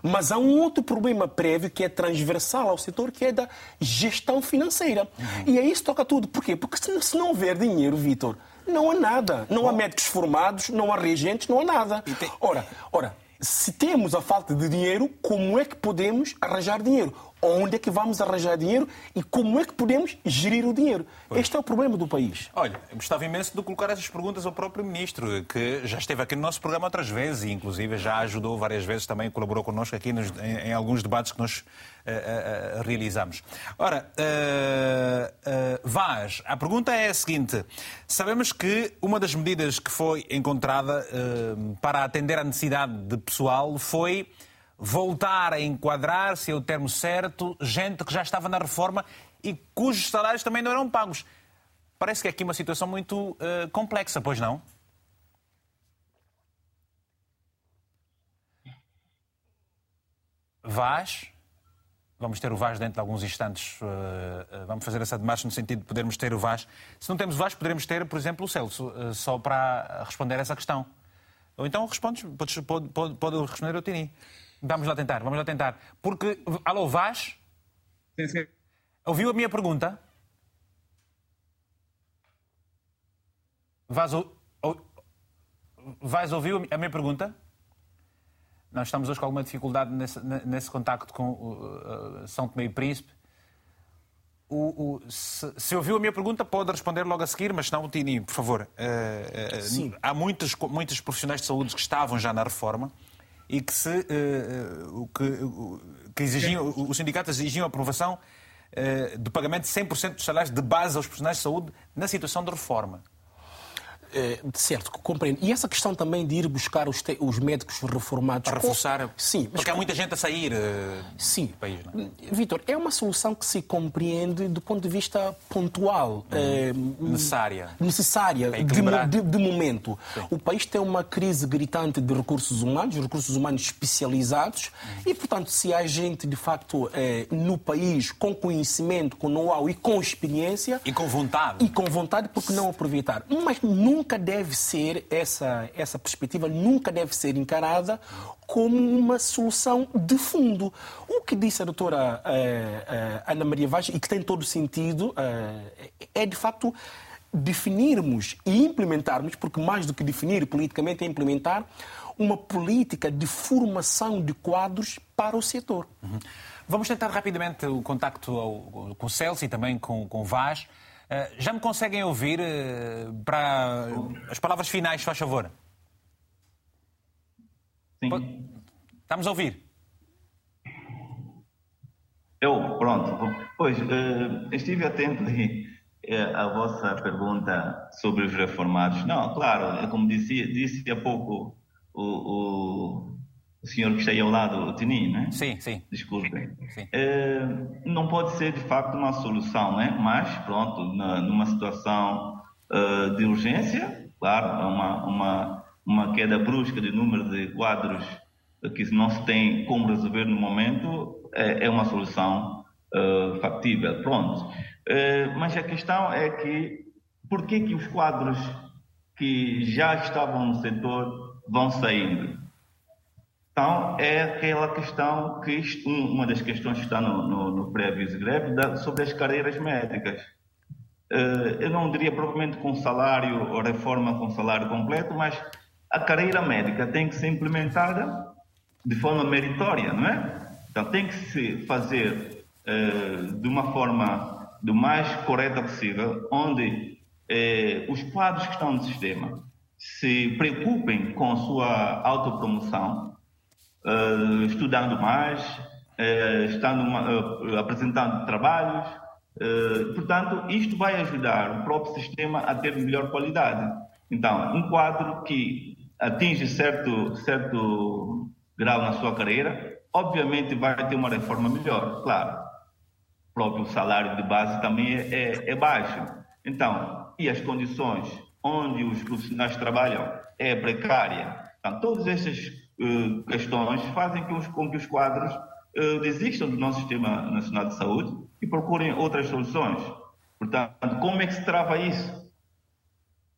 mas há um outro problema prévio que é transversal ao setor, que é da gestão financeira. Uhum. E aí isso toca tudo. Porquê? Porque se, não houver dinheiro, Vitor, não há nada. Não há médicos formados, não há reagentes, não há nada. Ora, ora, se temos a falta de dinheiro, como é que podemos arranjar dinheiro? Onde é que vamos arranjar dinheiro e como é que podemos gerir o dinheiro. Pois. Este é o problema do país. Olha, gostava imenso de colocar essas perguntas ao próprio Ministro, que já esteve aqui no nosso programa outras vezes e, inclusive, já ajudou várias vezes também, colaborou connosco aqui nos, em, em, alguns debates que nós uh, uh, realizamos. Ora, uh, Vaz, a pergunta é a seguinte: sabemos que uma das medidas que foi encontrada para atender à necessidade de pessoal foi voltar a enquadrar, se é o termo certo, gente que já estava na reforma e cujos salários também não eram pagos. Parece que é aqui uma situação muito uh, complexa, pois não? Vaz. Vamos ter o Vaz dentro de alguns instantes. Uh, vamos fazer essa demarcha no sentido de podermos ter o Vaz. Se não temos Vaz, poderemos ter, por exemplo, o Celso, uh, só para responder essa questão. Ou então respondes, pode, pode, pode responder o Tini. Vamos lá tentar, vamos lá tentar. Porque. Alô, Vaz? Sim, sim. Ouviu a minha pergunta? Vaz, ou... Vaz ouviu a minha pergunta? Nós estamos hoje com alguma dificuldade nesse, nesse contacto com uh, uh, São Tomé e Príncipe. O, o, se, se, ouviu a minha pergunta, pode responder logo a seguir, mas não, Tini, por favor. Uh, Sim. Há muitos, muitos profissionais de saúde que estavam já na reforma e que, se, uh, que, que exigiam, os sindicatos exigiam a aprovação uh, do pagamento de 100% dos salários de base aos profissionais de saúde na situação de reforma. É, certo, compreendo. E essa questão também de ir buscar os, te... os médicos reformados. Para reforçar. Sim. Porque há muita gente a sair uh, Sim. do país. Não é? Vitor, é uma solução que se compreende do ponto de vista pontual. Hum. É, necessária. Necessária, de, de, de, momento. Sim. O país tem uma crise gritante de recursos humanos, recursos humanos especializados, hum. e, portanto, se há gente, de facto, é, no país com conhecimento, com know-how e com experiência. E com vontade. E com vontade, porque não aproveitar? Mas nunca nunca deve ser, essa, essa perspectiva nunca deve ser encarada como uma solução de fundo. O que disse a doutora uh, uh, Ana Maria Vaz, e que tem todo sentido, uh, é de facto definirmos e implementarmos, porque mais do que definir politicamente é implementar, uma política de formação de quadros para o setor. Uhum. Vamos tentar rapidamente o contacto com o Celso e também com, com o Vaz. Uh, já me conseguem ouvir uh, para as palavras finais, faz favor? Sim. Estamos a ouvir. Eu, pronto. Pois, uh, estive atento aí à vossa pergunta sobre os reformados. Não, claro, é como disse, disse há pouco o, o, o senhor que está aí ao lado, o Tininho, né? Sim, sim. Desculpem. Sim. É, não pode ser, de facto, uma solução, né? Mas, pronto, na, numa situação uh, de urgência, claro, uma, uma, uma queda brusca de número de quadros que não se tem como resolver no momento, é, é uma solução uh, factível. Pronto. Uh, mas a questão é que, por que que os quadros que já estavam no setor vão saindo. Então, é aquela questão que, uma das questões que está no, no, no pré-aviso greve, da, sobre as carreiras médicas. Uh, eu não diria propriamente com salário ou reforma com salário completo, mas a carreira médica tem que ser implementada de forma meritória, não é? Então, tem que se fazer uh, de uma forma do mais correta possível, onde uh, os quadros que estão no sistema se preocupem com a sua autopromoção, uh, estudando mais, uh, estando uh, apresentando trabalhos. portanto, isto vai ajudar o próprio sistema a ter melhor qualidade. Então, um quadro que atinge certo, certo grau na sua carreira, obviamente vai ter uma reforma melhor, claro. O próprio salário de base também é, é, é baixo. Então, e as condições onde os profissionais trabalham é precária. Então, todas essas uh, questões fazem que os, com que os quadros uh, desistam do nosso Sistema Nacional de Saúde e procurem outras soluções. Portanto, como é que se trava isso?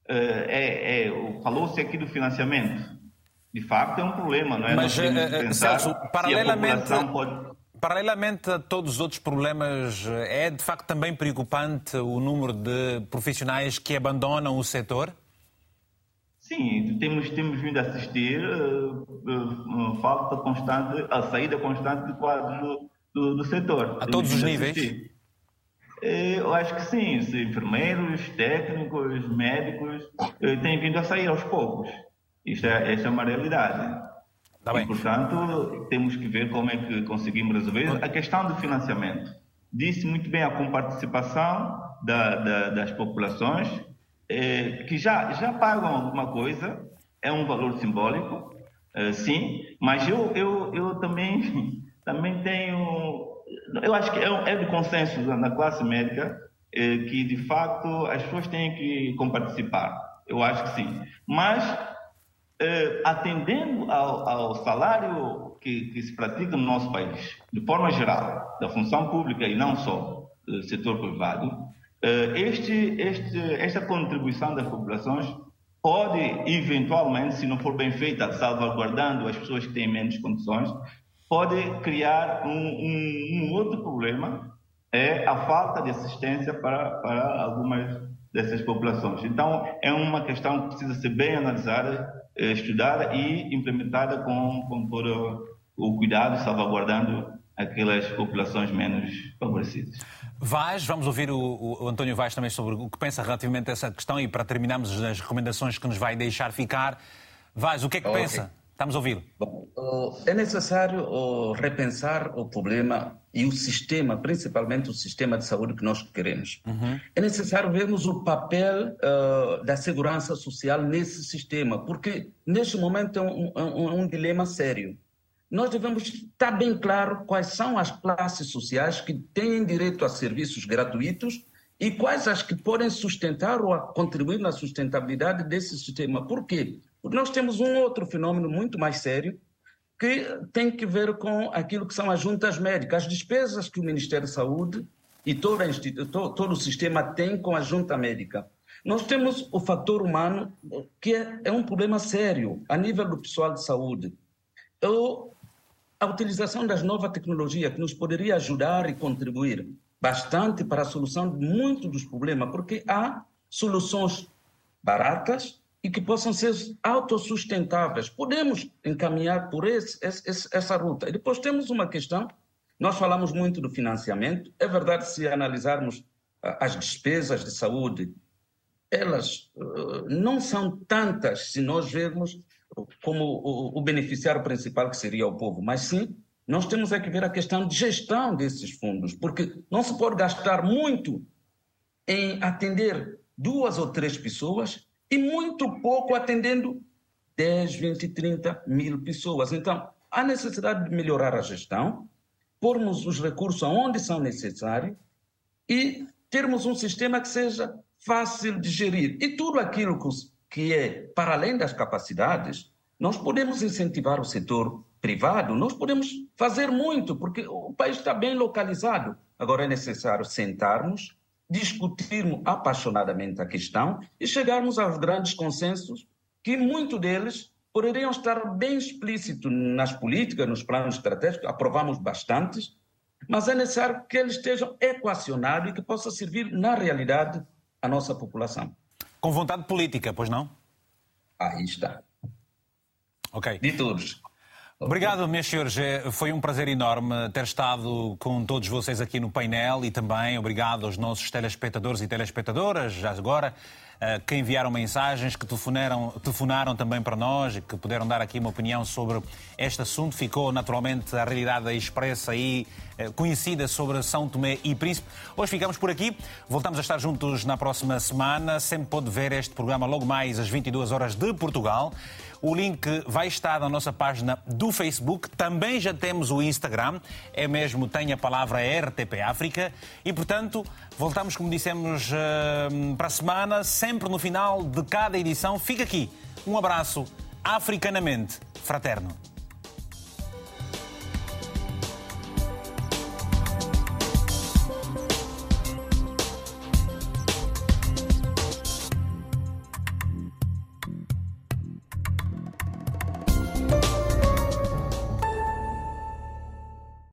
Uh, é, é, Falou-se aqui do financiamento. De facto, é um problema, não é? Mas, Celso, paralelamente, pode... paralelamente a todos os outros problemas, é de facto também preocupante o número de profissionais que abandonam o setor? Sim, temos, temos vindo a assistir uh, uh, falta constante, a saída constante de quadros do, do, do setor. A todos os níveis? Eu acho que sim, enfermeiros, técnicos, médicos têm vindo a sair aos poucos. Isto é, esta é uma realidade. Tá bem. E, portanto, temos que ver como é que conseguimos resolver a questão do financiamento. Disse muito bem a comparticipação da, da, das populações, é, que já, já pagam alguma coisa, é um valor simbólico, é, sim, mas eu, eu, eu também, também tenho. Eu acho que é, é de consenso na classe médica é, que, de facto, as pessoas têm que comparticipar. Eu acho que sim. Mas, é, atendendo ao, ao salário que, que, se pratica no nosso país, de forma geral, da função pública e não só do setor privado, este, este, esta contribuição das populações pode, eventualmente, se não for bem feita, salvaguardando as pessoas que têm menos condições, pode criar um, um, um outro problema, é a falta de assistência para, para algumas dessas populações. Então, é uma questão que precisa ser bem analisada, eh, estudada e implementada com, com todo o cuidado, salvaguardando aquelas populações menos favorecidas. Vaz, vamos ouvir o, o, António Vaz também sobre o que pensa relativamente a essa questão e para terminarmos as recomendações que nos vai deixar ficar. Vaz, o que é que okay. pensa? Estamos a ouvi-lo. É necessário repensar o problema e o sistema, principalmente o sistema de saúde que nós queremos. Uhum. É necessário vermos o papel uh, da segurança social nesse sistema, porque neste momento é um, um, um dilema sério nós devemos estar bem claro quais são as classes sociais que têm direito a serviços gratuitos e quais as que podem sustentar ou contribuir na sustentabilidade desse sistema. Por quê? Porque nós temos um outro fenômeno muito mais sério que tem que ver com aquilo que são as juntas médicas, as despesas que o Ministério da Saúde e todo, todo, o sistema tem com a junta médica. Nós temos o fator humano, que é, é um problema sério a nível do pessoal de saúde. Eu a utilização das novas tecnologias que nos poderia ajudar e contribuir bastante para a solução de muitos dos problemas, porque há soluções baratas e que possam ser autossustentáveis. Podemos encaminhar por esse, esse, essa ruta. E depois temos uma questão, nós falamos muito do financiamento, é verdade se analisarmos ah, as despesas de saúde, elas uh, não são tantas se nós vermos como o, o beneficiário principal que seria o povo, mas sim nós temos é que ver a questão de gestão desses fundos, porque não se pode gastar muito em atender duas ou três pessoas e muito pouco atendendo 10, 20, 30 mil pessoas. Então, há necessidade de melhorar a gestão, pormos os recursos onde são necessários e termos um sistema que seja fácil de gerir. E tudo aquilo que é para além das capacidades, nós podemos incentivar o setor privado, nós podemos fazer muito, porque o país está bem localizado. Agora é necessário sentarmos, discutirmos apaixonadamente a questão e chegarmos aos grandes consensos, que muito deles poderiam estar bem explícitos nas políticas, nos planos estratégicos, aprovamos bastantes, mas é necessário que eles estejam equacionados e que possa servir na realidade a nossa população. Com vontade política, pois não? Aí está. Ok. De todos. Obrigado, meus senhores. É, foi um prazer enorme ter estado com todos vocês aqui no painel e também obrigado aos nossos telespectadores e telespectadoras, já agora, que enviaram mensagens, que telefonaram, telefonaram também para nós e que puderam dar aqui uma opinião sobre este assunto. Ficou naturalmente a realidade expressa e eh, conhecida sobre São Tomé e Príncipe. Hoje ficamos por aqui. Voltamos a estar juntos na próxima semana. Sempre pode ver este programa logo mais às 22 horas de Portugal. O link vai estar na nossa página do Facebook. Também já temos o Instagram. É mesmo, tem a palavra RTP África. E, portanto, voltamos, como dissemos, eh, para a semana, sempre no final de cada edição. Fica aqui. Um abraço africanamente fraterno.